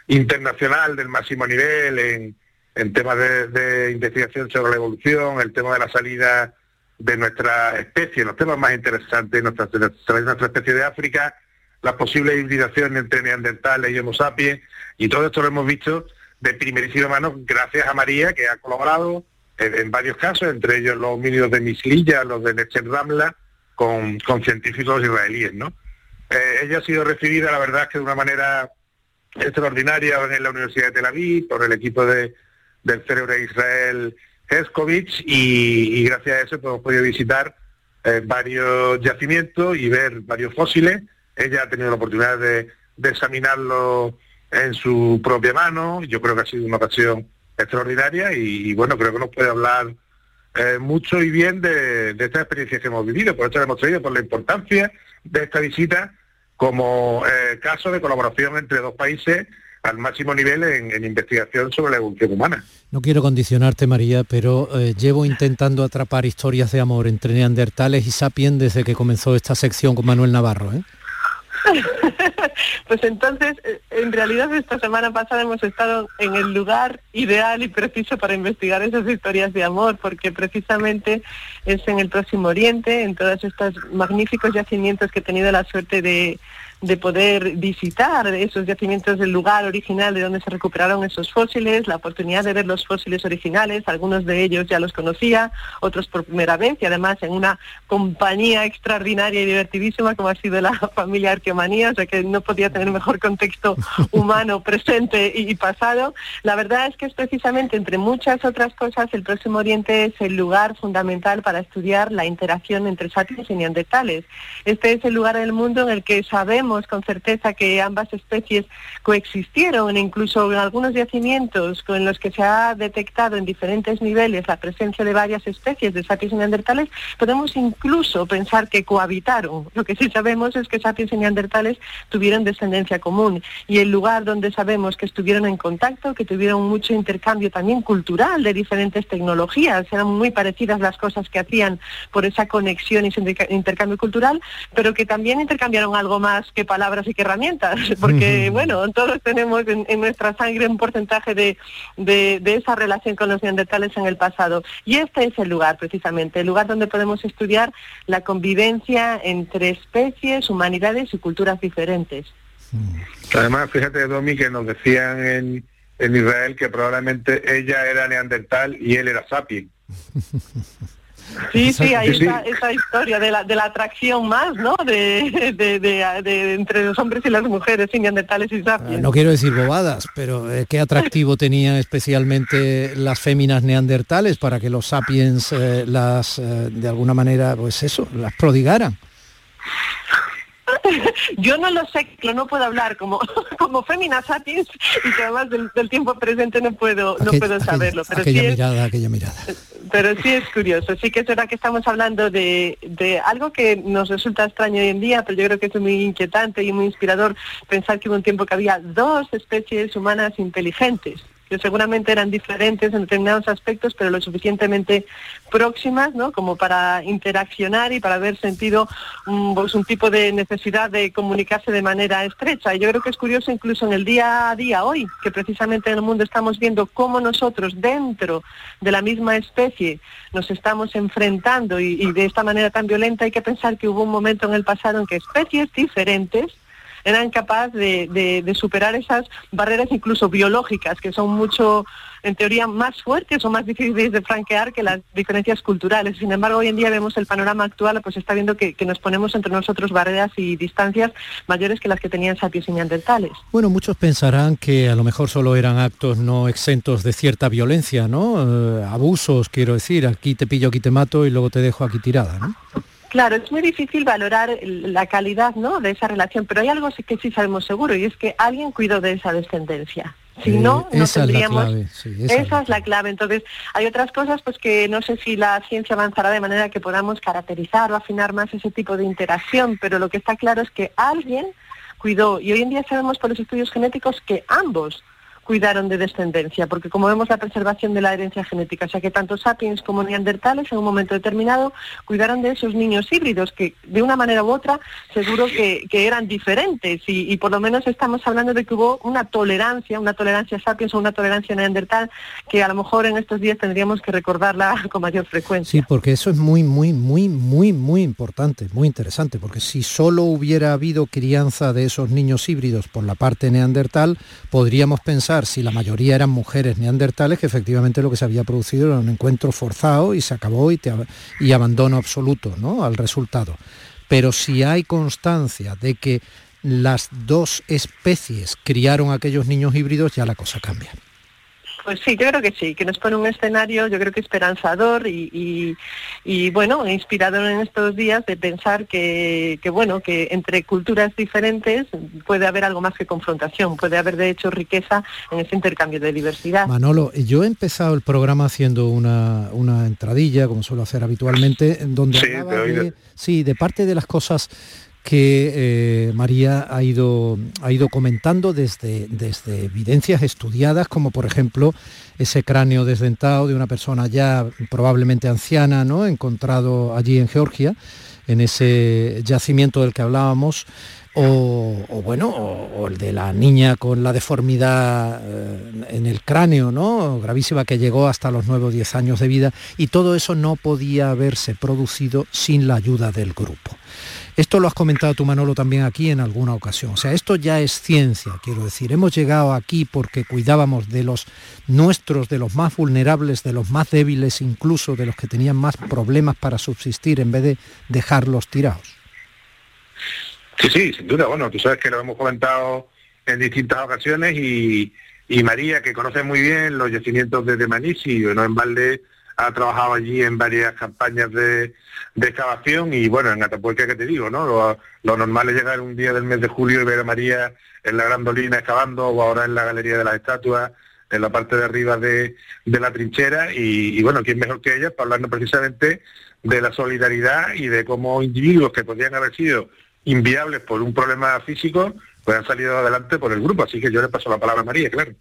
internacional del máximo nivel en, en temas de, investigación sobre la evolución, el tema de la salida de nuestra especie, los temas más interesantes, nuestra, de nuestra especie de África, las posibles hibridaciones entre neandertales y homo sapiens, y todo esto lo hemos visto de primerísima mano gracias a María, que ha colaborado en, varios casos, entre ellos los homínidos de Mislilla, los de Nechen Ramla, con, con científicos israelíes, ¿no? Eh, ella ha sido recibida, la verdad, que de una manera extraordinaria en la Universidad de Tel Aviv, por el equipo de, del célebre Israel Heskovich y, gracias a eso hemos podido visitar eh, varios yacimientos y ver varios fósiles. Ella ha tenido la oportunidad de, examinarlo en su propia mano. Yo creo que ha sido una ocasión extraordinaria y, bueno, creo que nos puede hablar eh, mucho y bien de, esta experiencia que hemos vivido. Por eso hemos traído por la importancia de esta visita como eh, caso de colaboración entre dos países al máximo nivel en, investigación sobre la evolución humana. No quiero condicionarte, María, pero eh, llevo intentando atrapar historias de amor entre neandertales y sapiens desde que comenzó esta sección con Manuel Navarro. ¿eh? pues entonces, eh, en realidad esta semana pasada hemos estado en el lugar ideal y preciso para investigar esas historias de amor, porque precisamente es en el Próximo Oriente, en todos estos magníficos yacimientos que he tenido la suerte de, de poder visitar esos yacimientos del lugar original de donde se recuperaron esos fósiles, la oportunidad de ver los fósiles originales, algunos de ellos ya los conocía, otros por primera vez y además en una compañía extraordinaria y divertidísima como ha sido la familia Arqueomanía, o sea que no podía tener mejor contexto humano, presente y pasado. La verdad es que es precisamente, entre muchas otras cosas, el Próximo Oriente es el lugar fundamental para estudiar la interacción entre sapiens y neandertales. Este es el lugar del mundo en el que sabemos con certeza que ambas especies coexistieron, incluso en algunos yacimientos con los que se ha detectado en diferentes niveles la presencia de varias especies de sapiens neandertales, podemos incluso pensar que cohabitaron. Lo que sí sabemos es que sapiens y neandertales tuvieron descendencia común y el lugar donde sabemos que estuvieron en contacto, que tuvieron mucho intercambio también cultural de diferentes tecnologías, eran muy parecidas las cosas que hacían por esa conexión y ese intercambio cultural, pero que también intercambiaron algo más que palabras y qué herramientas, porque bueno, todos tenemos en, nuestra sangre un porcentaje de, de, esa relación con los neandertales en el pasado. Y este es el lugar, precisamente, el lugar donde podemos estudiar la convivencia entre especies, humanidades y culturas diferentes. Además, fíjate, Domi, que nos decían en, en Israel que probablemente ella era neandertal y él era sapien. Sí, sí, hay esa, historia de la, de la atracción más, ¿no? De, de, entre los hombres y las mujeres, sin neandertales y sapiens. No quiero decir bobadas, pero eh, ¿qué atractivo tenían especialmente las féminas neandertales para que los sapiens eh, las, eh, de alguna manera, pues eso, las prodigaran? Yo no lo sé, no puedo hablar como, como Femina Sapiens y que además del, tiempo presente no puedo, no puedo saberlo. Pero aquella mirada, aquella mirada. Pero sí es curioso, sí que es verdad que estamos hablando de, de algo que nos resulta extraño hoy en día, pero yo creo que es muy inquietante y muy inspirador pensar que hubo un tiempo que había dos especies humanas inteligentes que seguramente eran diferentes en determinados aspectos, pero lo suficientemente próximas, ¿no? Como para interaccionar y para haber sentido un, pues, un tipo de necesidad de comunicarse de manera estrecha. Y yo creo que es curioso incluso en el día a día hoy, que precisamente en el mundo estamos viendo cómo nosotros dentro de la misma especie nos estamos enfrentando y de esta manera tan violenta hay que pensar que hubo un momento en el pasado en que especies diferentes eran capaces de, superar esas barreras incluso biológicas, que son mucho, en teoría, más fuertes o más difíciles de franquear que las diferencias culturales. Sin embargo, hoy en día vemos el panorama actual, pues está viendo que, nos ponemos entre nosotros barreras y distancias mayores que las que tenían sapios y neandertales. Bueno, muchos pensarán que a lo mejor solo eran actos no exentos de cierta violencia, ¿no? Eh, abusos, quiero decir, aquí te pillo, aquí te mato y luego te dejo aquí tirada, ¿no? Claro, es muy difícil valorar la calidad ¿no? de esa relación, pero hay algo que sí sabemos seguro y es que alguien cuidó de esa descendencia. Si no, no tendríamos. esa, es la clave. Entonces, hay otras cosas pues que no sé si la ciencia avanzará de manera que podamos caracterizar o afinar más ese tipo de interacción, pero lo que está claro es que alguien cuidó y hoy en día sabemos por los estudios genéticos que ambos cuidaron de descendencia, porque como vemos la preservación de la herencia genética, o sea que tanto sapiens como neandertales en un momento determinado cuidaron de esos niños híbridos que de una manera u otra seguro que, eran diferentes y, por lo menos estamos hablando de que hubo una tolerancia, una tolerancia sapiens o una tolerancia neandertal que a lo mejor en estos días tendríamos que recordarla con mayor frecuencia. Sí, porque eso es muy, muy, muy, muy, muy importante, muy interesante, porque si solo hubiera habido crianza de esos niños híbridos por la parte neandertal, podríamos pensar si la mayoría eran mujeres neandertales, que efectivamente lo que se había producido era un encuentro forzado y se acabó y, y abandono absoluto ¿no? al resultado. Pero si hay constancia de que las dos especies criaron aquellos niños híbridos, ya la cosa cambia. Pues sí, yo creo que sí, que nos pone un escenario, yo creo que esperanzador y, y, bueno, inspirador en estos días de pensar que, que, bueno, que entre culturas diferentes puede haber algo más que confrontación, puede haber de hecho riqueza en ese intercambio de diversidad. Manolo, yo he empezado el programa haciendo una, una entradilla, como suelo hacer habitualmente, donde hablaba de, sí, de parte de las cosas que eh, María ha ido, ha ido comentando desde, desde evidencias estudiadas, como por ejemplo ese cráneo desdentado de una persona ya probablemente anciana, ¿no? encontrado allí en Georgia, en ese yacimiento del que hablábamos, o, bueno, el de la niña con la deformidad eh, en el cráneo, ¿no? Gravísima que llegó hasta los 9 o 10 años de vida y todo eso no podía haberse producido sin la ayuda del grupo. Esto lo has comentado tú, Manolo, también aquí en alguna ocasión. O sea, esto ya es ciencia, quiero decir. Hemos llegado aquí porque cuidábamos de los nuestros, de los más vulnerables, de los más débiles, incluso de los que tenían más problemas para subsistir, en vez de dejarlos tirados. Sí, sí, sin duda. Bueno, tú sabes que lo hemos comentado en distintas ocasiones y, María, que conoce muy bien los yacimientos de Manisi, no en Valde ha trabajado allí en varias campañas de, excavación y bueno, en Atapuerca que te digo, ¿no? Lo, normal es llegar un día del mes de julio y ver a María en la Gran Dolina excavando o ahora en la Galería de las Estatuas, en la parte de arriba de, la trinchera y, y, bueno, ¿quién mejor que ella para hablarnos precisamente de la solidaridad y de cómo individuos que podrían haber sido inviables por un problema físico, pues han salido adelante por el grupo. Así que yo le paso la palabra a María, claro.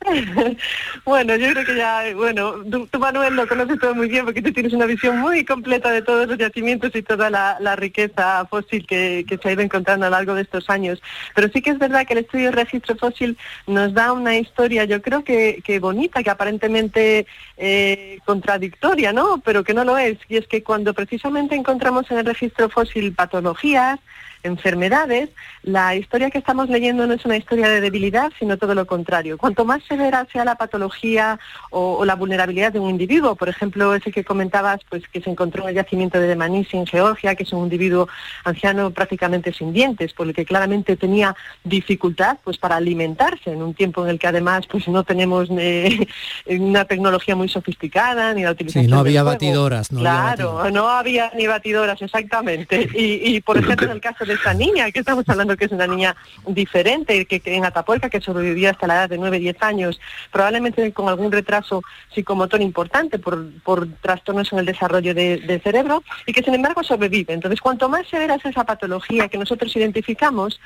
bueno, yo creo que ya, bueno, tú, Manuel lo conoces todo muy bien porque tú tienes una visión muy completa de todos los yacimientos y toda la, riqueza fósil que, se ha ido encontrando a lo largo de estos años. Pero sí que es verdad que el estudio de registro fósil nos da una historia, yo creo que, bonita, que aparentemente eh, contradictoria, ¿no? Pero que no lo es. Y es que cuando precisamente encontramos en el registro fósil patologías, enfermedades, la historia que estamos leyendo no es una historia de debilidad, sino todo lo contrario. Cuanto más severa sea la patología o, la vulnerabilidad de un individuo, por ejemplo, ese que comentabas, pues que se encontró en el yacimiento de Demanisi en Georgia, que es un individuo anciano prácticamente sin dientes, por el que claramente tenía dificultad pues para alimentarse en un tiempo en el que además pues no tenemos eh, una tecnología muy sofisticada ni la utilización sí, no había batidoras, no claro, no había ni batidoras exactamente. Y, y por ejemplo en el caso de esta niña, que estamos hablando que es una niña diferente, que, en Atapuerca, que sobrevivió hasta la edad de 9-10 años, probablemente con algún retraso psicomotor importante por, trastornos en el desarrollo del cerebro, y que sin embargo sobrevive. Entonces, cuanto más severa es esa patología que nosotros identificamos,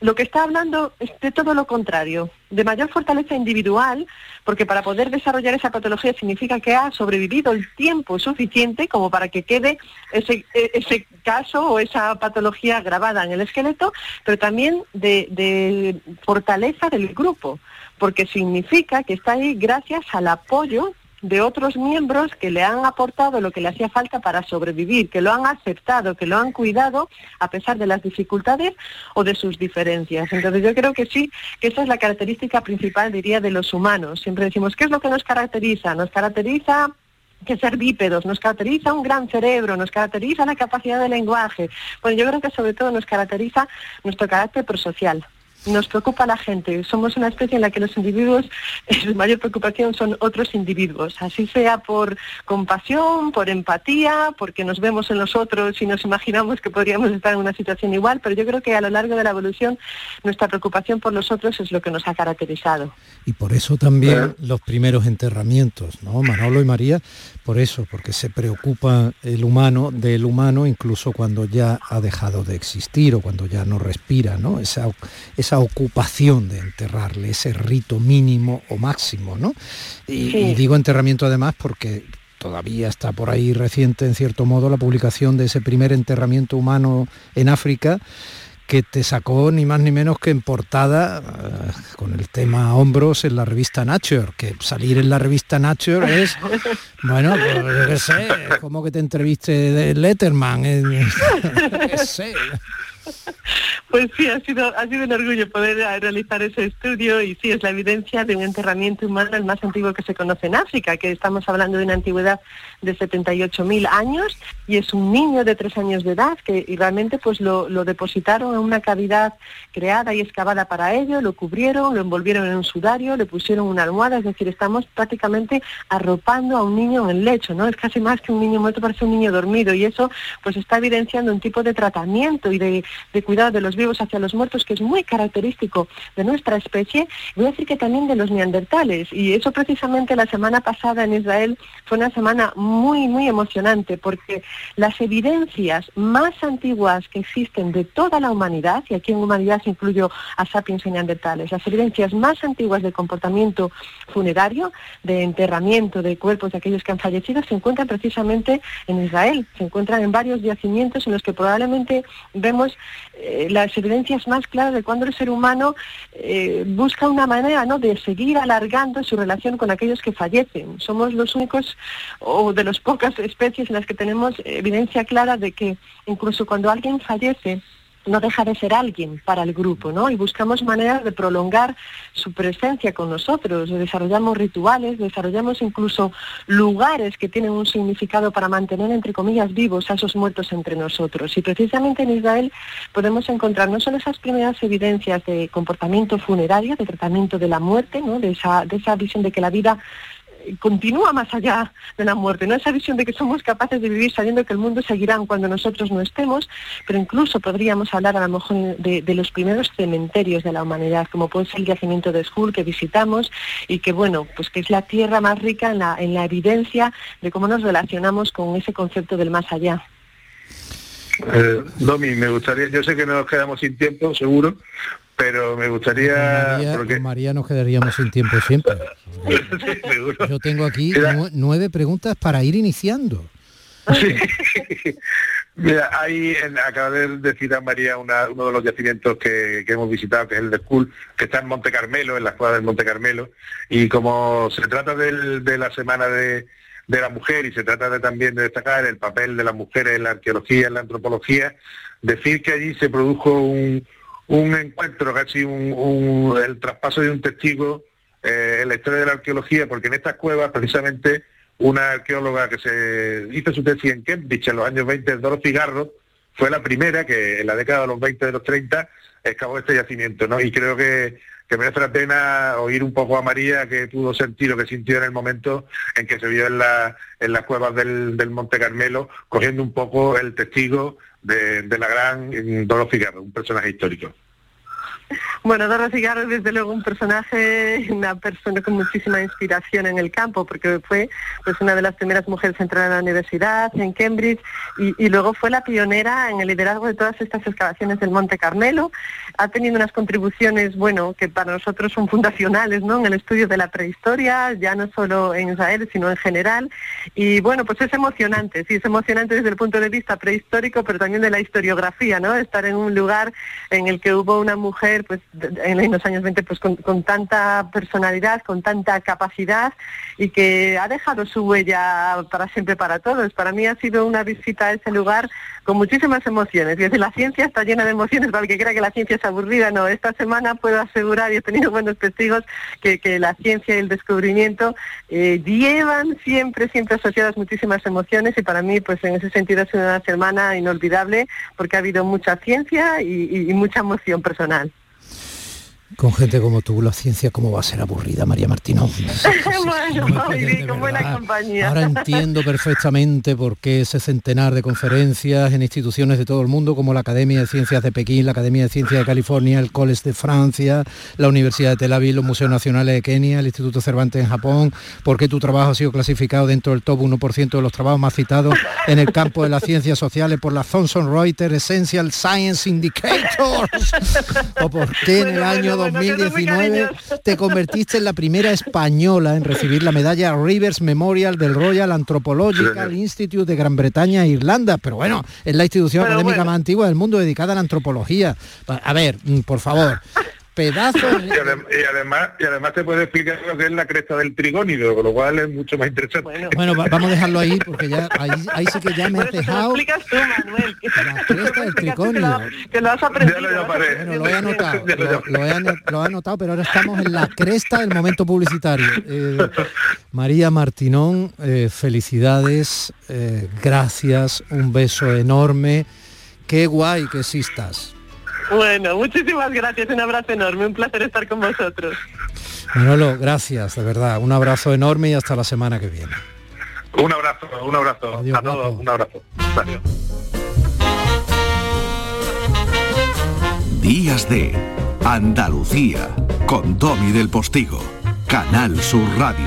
lo que está hablando es de todo lo contrario, de mayor fortaleza individual, porque para poder desarrollar esa patología significa que ha sobrevivido el tiempo suficiente como para que quede ese, e, ese caso o esa patología grabada en el esqueleto, pero también de, de fortaleza del grupo, porque significa que está ahí gracias al apoyo de otros miembros que le han aportado lo que le hacía falta para sobrevivir, que lo han aceptado, que lo han cuidado a pesar de las dificultades o de sus diferencias. Entonces yo creo que sí, que esa es la característica principal, diría, de los humanos. Siempre decimos, ¿qué es lo que nos caracteriza? Nos caracteriza que ser bípedos, nos caracteriza un gran cerebro, nos caracteriza la capacidad de lenguaje. Bueno, yo creo que sobre todo nos caracteriza nuestro carácter prosocial nos preocupa la gente. Somos una especie en la que los individuos, su mayor preocupación son otros individuos, así sea por compasión, por empatía, porque nos vemos en los otros y nos imaginamos que podríamos estar en una situación igual, pero yo creo que a lo largo de la evolución nuestra preocupación por los otros es lo que nos ha caracterizado. Y por eso también los primeros enterramientos, ¿no? Manolo y María, por eso, porque se preocupa el humano del humano incluso cuando ya ha dejado de existir o cuando ya no respira, ¿no? Esa, esa ocupación de enterrarle, ese rito mínimo o máximo, ¿no? y digo enterramiento además porque todavía está por ahí reciente en cierto modo la publicación de ese primer enterramiento humano en África que te sacó ni más ni menos que en portada eh, con el tema hombros en la revista Nature, que salir en la revista Nature es, bueno, pues, qué sé, como que te entreviste de Letterman, qué sé. Pues sí, ha sido, ha sido un orgullo poder realizar ese estudio y sí, es la evidencia de un enterramiento humano el más antiguo que se conoce en África, que estamos hablando de una antigüedad de 78.000 años y es un niño de tres años de edad que realmente pues lo, lo, depositaron en una cavidad creada y excavada para ello, lo cubrieron, lo envolvieron en un sudario, le pusieron una almohada, es decir, estamos prácticamente arropando a un niño en el lecho, ¿no? Es casi más que un niño muerto, parece un niño dormido y eso pues está evidenciando un tipo de tratamiento y de, de cuidado de los vivos hacia los muertos que es muy característico de nuestra especie, voy a decir que también de los neandertales. Y eso precisamente la semana pasada en Israel fue una semana muy, muy emocionante porque las evidencias más antiguas que existen de toda la humanidad, y aquí en humanidad incluyo a sapiens y neandertales, las evidencias más antiguas de comportamiento funerario, de enterramiento de cuerpos de aquellos que han fallecido, se encuentran precisamente en Israel, se encuentran en varios yacimientos en los que probablemente vemos eh, las evidencias más claras de cuando el ser humano eh, busca una manera ¿no? de seguir alargando su relación con aquellos que fallecen. Somos los únicos o de las pocas especies en las que tenemos evidencia clara de que incluso cuando alguien fallece, no deja de ser alguien para el grupo, ¿no? Y buscamos maneras de prolongar su presencia con nosotros, desarrollamos rituales, desarrollamos incluso lugares que tienen un significado para mantener, entre comillas, vivos a esos muertos entre nosotros. Y precisamente en Israel podemos encontrar no solo esas primeras evidencias de comportamiento funerario, de tratamiento de la muerte, ¿no? De esa, de esa visión de que la vida continúa más allá de la muerte, ¿no? Esa visión de que somos capaces de vivir sabiendo que el mundo seguirá cuando nosotros no estemos, pero incluso podríamos hablar a lo mejor de, los primeros cementerios de la humanidad, como puede ser el yacimiento de Skull que visitamos y que, bueno, pues que es la tierra más rica en la, en la evidencia de cómo nos relacionamos con ese concepto del más allá. Eh, Domi, me gustaría, yo sé que nos quedamos sin tiempo, seguro, pero me gustaría... María, porque... María nos quedaríamos sin tiempo siempre. Yo tengo aquí nueve preguntas para ir iniciando. Sí. Mira, ahí en, acaba de decir a María uno de los yacimientos que, hemos visitado, que es el de School, que está en Monte Carmelo, en la escuela del Monte Carmelo, y como se trata de la semana de, de la mujer y se trata de, también de destacar el papel de las mujeres en la arqueología, en la antropología, decir que allí se produjo un, un encuentro, casi un, el traspaso de un testigo eh, en la historia de la arqueología, porque en estas cuevas precisamente una arqueóloga que se hizo su tesis en Cambridge en los años 20, Dorothy Garrod, fue la primera que en la década de los 20 de los 30 excavó este yacimiento, ¿no? Y creo que, merece la pena oír un poco a María que pudo sentir lo que sintió en el momento en que se vio en, la, en las cuevas del, del Monte Carmelo, cogiendo un poco el testigo de, la gran Dorothy Garro, un personaje histórico. Bueno, Dorothy Garro desde luego un personaje, una persona con muchísima inspiración en el campo, porque fue pues una de las primeras mujeres en entrar a la universidad, en Cambridge, y, luego fue la pionera en el liderazgo de todas estas excavaciones del Monte Carmelo. Ha tenido unas contribuciones, bueno, que para nosotros son fundacionales, ¿no? En el estudio de la prehistoria, ya no solo en Israel, sino en general. Y bueno, pues es emocionante, sí, es emocionante desde el punto de vista prehistórico, pero también de la historiografía, ¿no? Estar en un lugar en el que hubo una mujer, pues en los años 20 pues con, tanta personalidad, con tanta capacidad y que ha dejado su huella para siempre para todos. Para mí ha sido una visita a ese lugar con muchísimas emociones. Desde la ciencia está llena de emociones para el que crea que la ciencia es aburrida. No, esta semana puedo asegurar y he tenido buenos testigos que, la ciencia y el descubrimiento eh, llevan siempre, siempre asociadas muchísimas emociones y para mí pues en ese sentido ha sido una semana inolvidable porque ha habido mucha ciencia y mucha emoción personal. Con gente como tú, la ciencia, ¿cómo va a ser aburrida, María Martínez? bueno, buena compañía. Ahora entiendo perfectamente por qué ese centenar de conferencias en instituciones de todo el mundo, como la Academia de Ciencias de Pekín, la Academia de Ciencias de California, el College de Francia, la Universidad de Tel Aviv, los Museos Nacionales de Kenia, el Instituto Cervantes en Japón, por qué tu trabajo ha sido clasificado dentro del top 1% de los trabajos más citados en el campo de las ciencias sociales por la Thomson Reuters Essential Science Indicators, o por qué en el año 2019 te convertiste en la primera española en recibir la medalla Rivers Memorial del Royal Anthropological Institute de Gran Bretaña e Irlanda. Pero bueno, es la institución académica más antigua del mundo dedicada a la antropología. A ver, mm, por favor. Pedazo. Y, adem- y además, y además te puede explicar lo que es la cresta del trigónido, con lo cual es mucho más interesante. Bueno, va- vamos a dejarlo ahí porque ya ahí, ahí sí que ya me has Te lo dejado explicas tú, Manuel. Que, la cresta del que lo, que lo has aprendido. Ya lo lo Bueno, lo he anotado, lo, lo he, lo he anotado, pero ahora estamos en la cresta del momento publicitario. Eh, María Martinón, eh, felicidades, eh, gracias, un beso enorme. Qué guay que existas. Bueno, muchísimas gracias, un abrazo enorme, un placer estar con vosotros. Manolo, gracias, de verdad. Un abrazo enorme y hasta la semana que viene. Un abrazo, un abrazo Adiós, a todos, guapo. un abrazo. Adiós. Días de Andalucía con Domi del Postigo, Canal Sur Radio.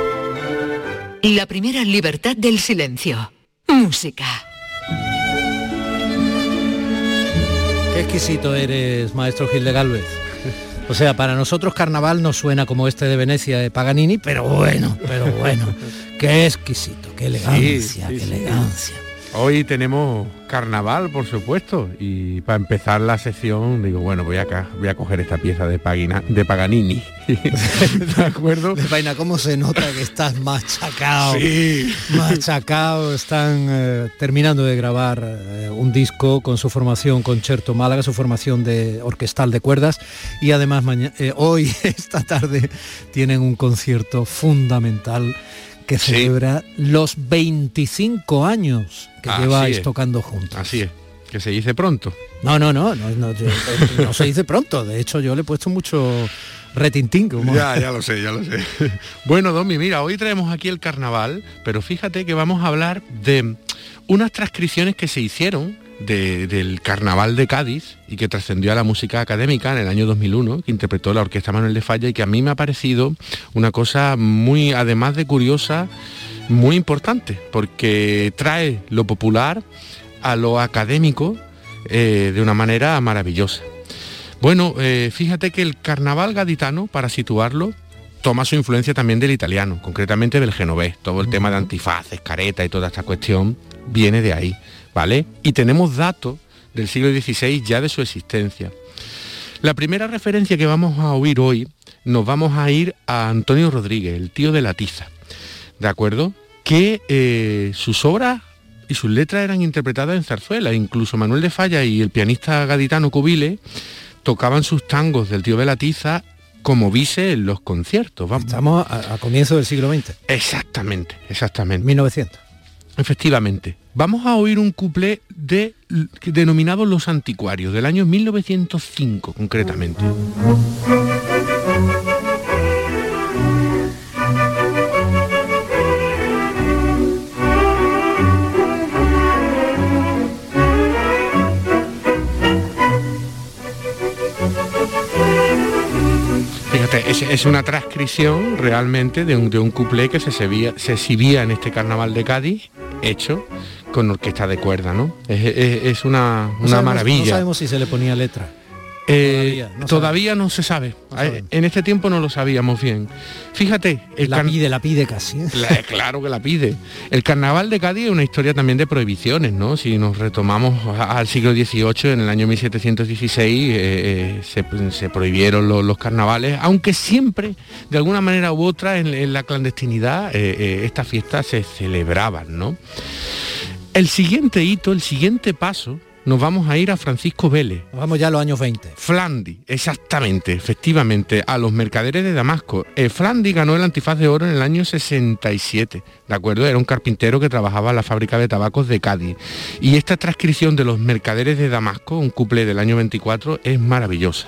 La primera libertad del silencio. Música. Qué exquisito eres, maestro Gil de Galvez. O sea, para nosotros carnaval no suena como este de Venecia de Paganini, pero bueno, pero bueno. Qué exquisito, qué elegancia, Sí, sí, qué sí. Hoy tenemos carnaval, por supuesto, y para empezar la sesión digo, bueno, voy a, voy a coger esta pieza de, Pagina- de Paganini. ¿De acuerdo? De vaina, ¿cómo se nota que estás machacado? Sí. Machacado. Están eh, terminando de grabar eh, un disco con su formación Concerto Málaga, su formación de orquestal de cuerdas. Y además eh, hoy, esta tarde, tienen un concierto fundamental que celebra los 25 años que Así lleváis es. tocando juntos. Así es, que se dice pronto. No, no, no, no, no, yo- no se dice pronto. De hecho, yo le he puesto mucho retintín. Como... Ya, ya lo sé, ya lo sé. Bueno, Domi, mira, hoy traemos aquí el carnaval, pero fíjate que vamos a hablar de unas transcripciones que se hicieron de- del carnaval de Cádiz y que trascendió a la música académica en el año 2001, que interpretó la orquesta Manuel de Falla y que a mí me ha parecido una cosa muy, además de curiosa, muy importante, porque trae lo popular a lo académico eh, de una manera maravillosa. Bueno, eh, fíjate que el carnaval gaditano, para situarlo, toma su influencia también del italiano, concretamente del genovés. Todo el tema de antifaces, careta y toda esta cuestión viene de ahí, ¿vale? Y tenemos datos del siglo XVI ya de su existencia. La primera referencia que vamos a oír hoy, nos vamos a ir a Antonio Rodríguez, el tío de la tiza, ¿de acuerdo? Que eh, sus obras y sus letras eran interpretadas en zarzuela, incluso Manuel de Falla y el pianista gaditano Cubile tocaban sus tangos del tío de la tiza como vise en los conciertos. Vamos. Estamos a, a comienzo del siglo XX. Exactamente, exactamente. 1900. Efectivamente. Vamos a oír un cuplé de, denominado Los Anticuarios, del año 1905 concretamente. Es, es una transcripción realmente de un, de un cuplé que se exhibía, se exhibía en este carnaval de Cádiz, hecho con orquesta de cuerda, ¿no? Es, es- es una, una maravilla. No sabemos si se le ponía letra. Eh, no todavía no se sabe. No Eh. En este tiempo no lo sabíamos bien. Fíjate, el La pide, la pide casi. ¿eh? la- claro que la pide. El carnaval de Cádiz es una historia también de prohibiciones, ¿no? Si nos retomamos al siglo XVIII, en el año 1716 eh, eh, se, se prohibieron lo- los carnavales, aunque siempre, de alguna manera u otra, en, en la clandestinidad, estas fiestas se celebraban, ¿no? El siguiente hito, el siguiente paso, nos vamos a ir a Francisco Vélez. Nos vamos ya a los años 20. Flandi, exactamente, efectivamente, a los mercaderes de Damasco. Eh, Flandi ganó el antifaz de oro en el año 67, ¿de acuerdo? Era un carpintero que trabajaba en la fábrica de tabacos de Cádiz. Y esta transcripción de los mercaderes de Damasco, un couple del año 24, es maravillosa.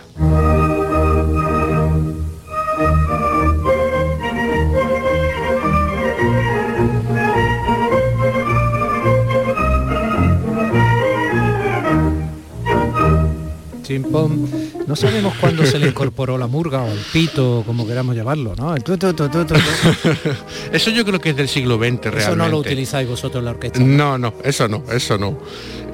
Chimpón. No sabemos cuándo se le incorporó la murga o el pito, como queramos llamarlo, ¿no? El tu, tu. Eso yo creo que es del siglo XX realmente. Eso no lo utilizáis vosotros en la orquesta. No, no, eso no, eso no.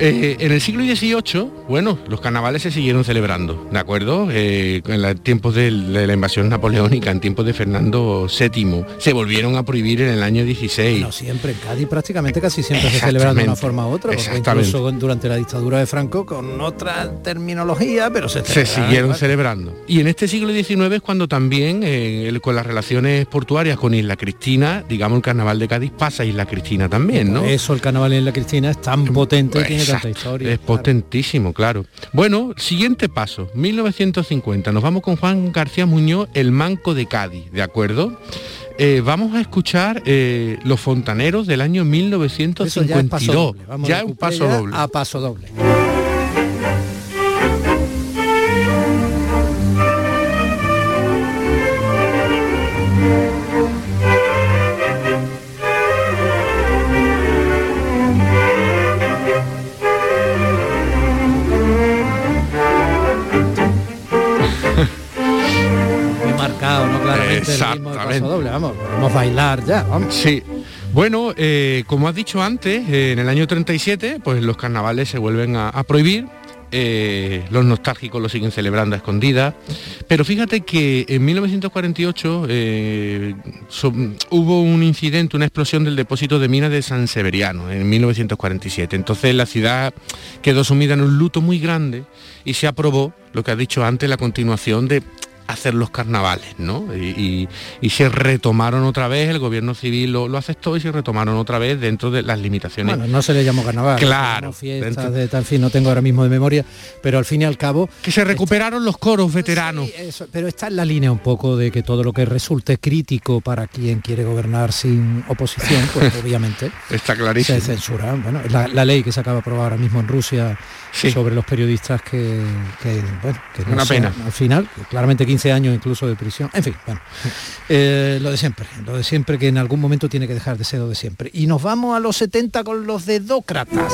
Eh, en el siglo XVIII, bueno, los carnavales se siguieron celebrando, ¿de acuerdo? Eh, en los tiempos de la, invasión napoleónica, en tiempos de Fernando VII, se volvieron a prohibir en el año 16. No siempre, en Cádiz prácticamente casi siempre se celebran de una forma u otra, porque incluso durante la dictadura de Franco con otra terminología, pero se, se siguieron celebrando. Y en este siglo XIX es cuando también, eh, el- con las relaciones portuarias con Isla Cristina, digamos el carnaval de Cádiz pasa a Isla Cristina también, ¿no? Por eso el carnaval en la Cristina es tan potente tiene tanta Exacto, historia. Es potentísimo, claro. Bueno, siguiente paso, 1950. Nos vamos con Juan García Muñoz, el Manco de Cádiz, ¿de acuerdo? Eh, vamos a escuchar eh, Los Fontaneros del año Eso 1952. ya es paso doble. Vamos Ya de es un paso doble. A paso doble. Exactamente. doble. Vamos, a bailar ya, vamos. Sí. Bueno, eh, como has dicho antes, eh, en el año 37, pues los carnavales se vuelven a, a prohibir. eh, los nostálgicos lo siguen celebrando a escondidas. Pero fíjate que en 1948 eh, so- hubo un incidente, una explosión del depósito de minas de San Severiano en 1947. Entonces la ciudad quedó sumida en un luto muy grande y se aprobó, lo que has dicho antes, la continuación de hacer los carnavales, ¿no? Y, y- y se retomaron otra vez, el gobierno civil lo, lo aceptó y se retomaron otra vez dentro de las limitaciones. Bueno, no se le llamó carnaval. Claro, Fiestas dentro- de tal fin, no tengo ahora mismo de memoria, pero al fin y al cabo... que se recuperaron los coros veteranos. Sí, eso, pero está en la línea un poco de que todo lo que resulte crítico para quien quiere gobernar sin oposición, pues obviamente Está clarísimo. se censura. Bueno, la, la ley que se acaba de aprobar ahora mismo en Rusia Sí. sobre los periodistas que, que, bueno, que no Una sean, pena. al final, claramente 15 años incluso de prisión. En fin, bueno, eh, lo de siempre, lo de siempre que en algún momento tiene que dejar de ser lo de siempre. Y nos vamos a los 70 con los dedócratas.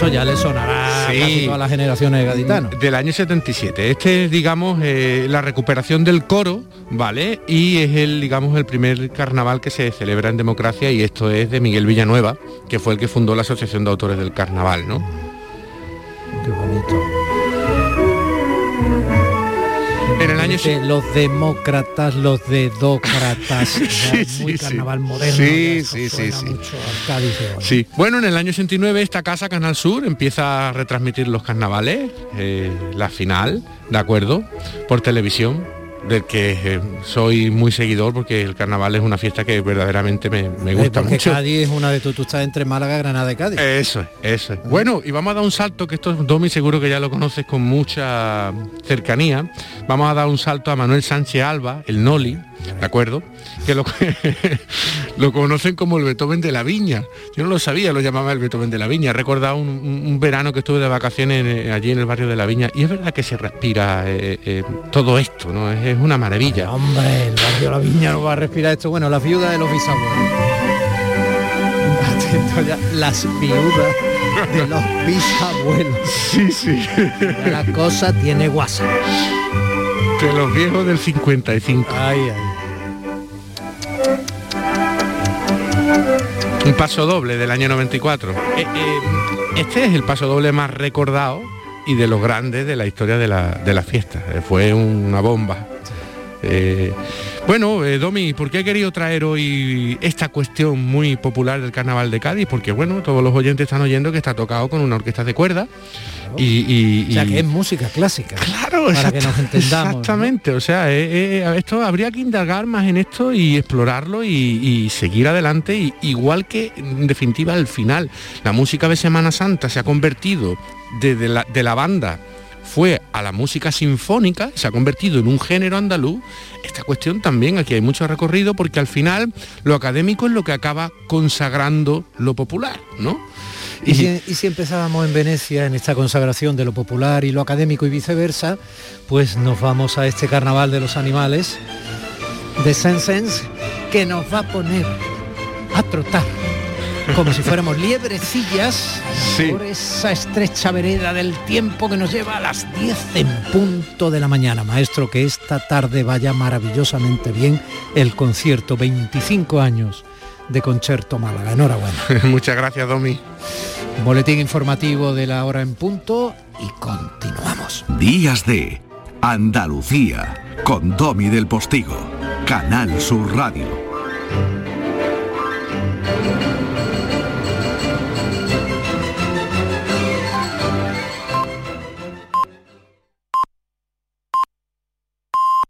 Esto ya le sonará a Sí. casi todas las generaciones de gaditanos. Del año 77. Este es, digamos, eh, la recuperación del coro, ¿vale? Y es el, digamos, el primer carnaval que se celebra en democracia y esto es de Miguel Villanueva, que fue el que fundó la Asociación de Autores del Carnaval, ¿no? Qué bonito. En el año De los demócratas, los dedócratas. es sí, muy sí. carnaval moderno. Sí, sí, sí, sí. mucho Cádiz. Sí. Bueno, en el año 89 esta casa, Canal Sur, empieza a retransmitir los carnavales, eh, la final, ¿de acuerdo? Por televisión, del que eh, soy muy seguidor porque el carnaval es una fiesta que verdaderamente me, me gusta porque mucho. Cádiz es una de tu, tú estás entre Málaga, Granada y Cádiz. Eso es, eso es. Bueno, y vamos a dar un salto, que esto Domi seguro que ya lo conoces con mucha cercanía. Vamos a dar un salto a Manuel Sánchez Alba, el Noli, ¿de acuerdo? Que lo, lo conocen como el Beethoven de la Viña. Yo no lo sabía, lo llamaba el Beethoven de la Viña. He recordado un, verano que estuve de vacaciones en, eh, allí en el barrio de la Viña y es verdad que se respira eh, eh, todo esto, ¿no? Es, es una maravilla. Hombre, el barrio La Viña no va a respirar esto. Bueno, las viudas de los bisabuelos. Ya, las viudas de los bisabuelos. Sí, sí. La cosa tiene guasa. De los viejos del 55. Ay, ay. Paso doble del año 94. Eh, eh, este es el paso doble más recordado y de los grandes de la historia de la, de la fiesta. Eh, Fue una bomba. Eh, bueno, eh, Domi, ¿por qué he querido traer hoy esta cuestión muy popular del Carnaval de Cádiz? Porque bueno, todos los oyentes están oyendo que está tocado con una orquesta de cuerda. Y, o sea, que es música clásica. Claro, para que nos entendamos. Exactamente, o sea, eh, esto habría que indagar más en esto y explorarlo y, seguir adelante, y, igual que en definitiva al final, la música de Semana Santa se ha convertido desde la, de la banda fue a la música sinfónica, se ha convertido en un género andaluz, esta cuestión también aquí hay mucho recorrido porque al final lo académico es lo que acaba consagrando lo popular, ¿no? Y, si, empezábamos en Venecia en esta consagración de lo popular y lo académico y viceversa, pues nos vamos a este carnaval de los animales de Sensens que nos va a poner a trotar como si fuéramos liebrecillas por esa estrecha vereda del tiempo que nos lleva a las 10 en punto de la mañana. Maestro, que esta tarde vaya maravillosamente bien el concierto 25 años de Concierto Málaga. Enhorabuena. Muchas gracias, Domi. Boletín informativo de la hora en punto y continuamos. Días de Andalucía con Domi del Postigo, Canal Sur Radio.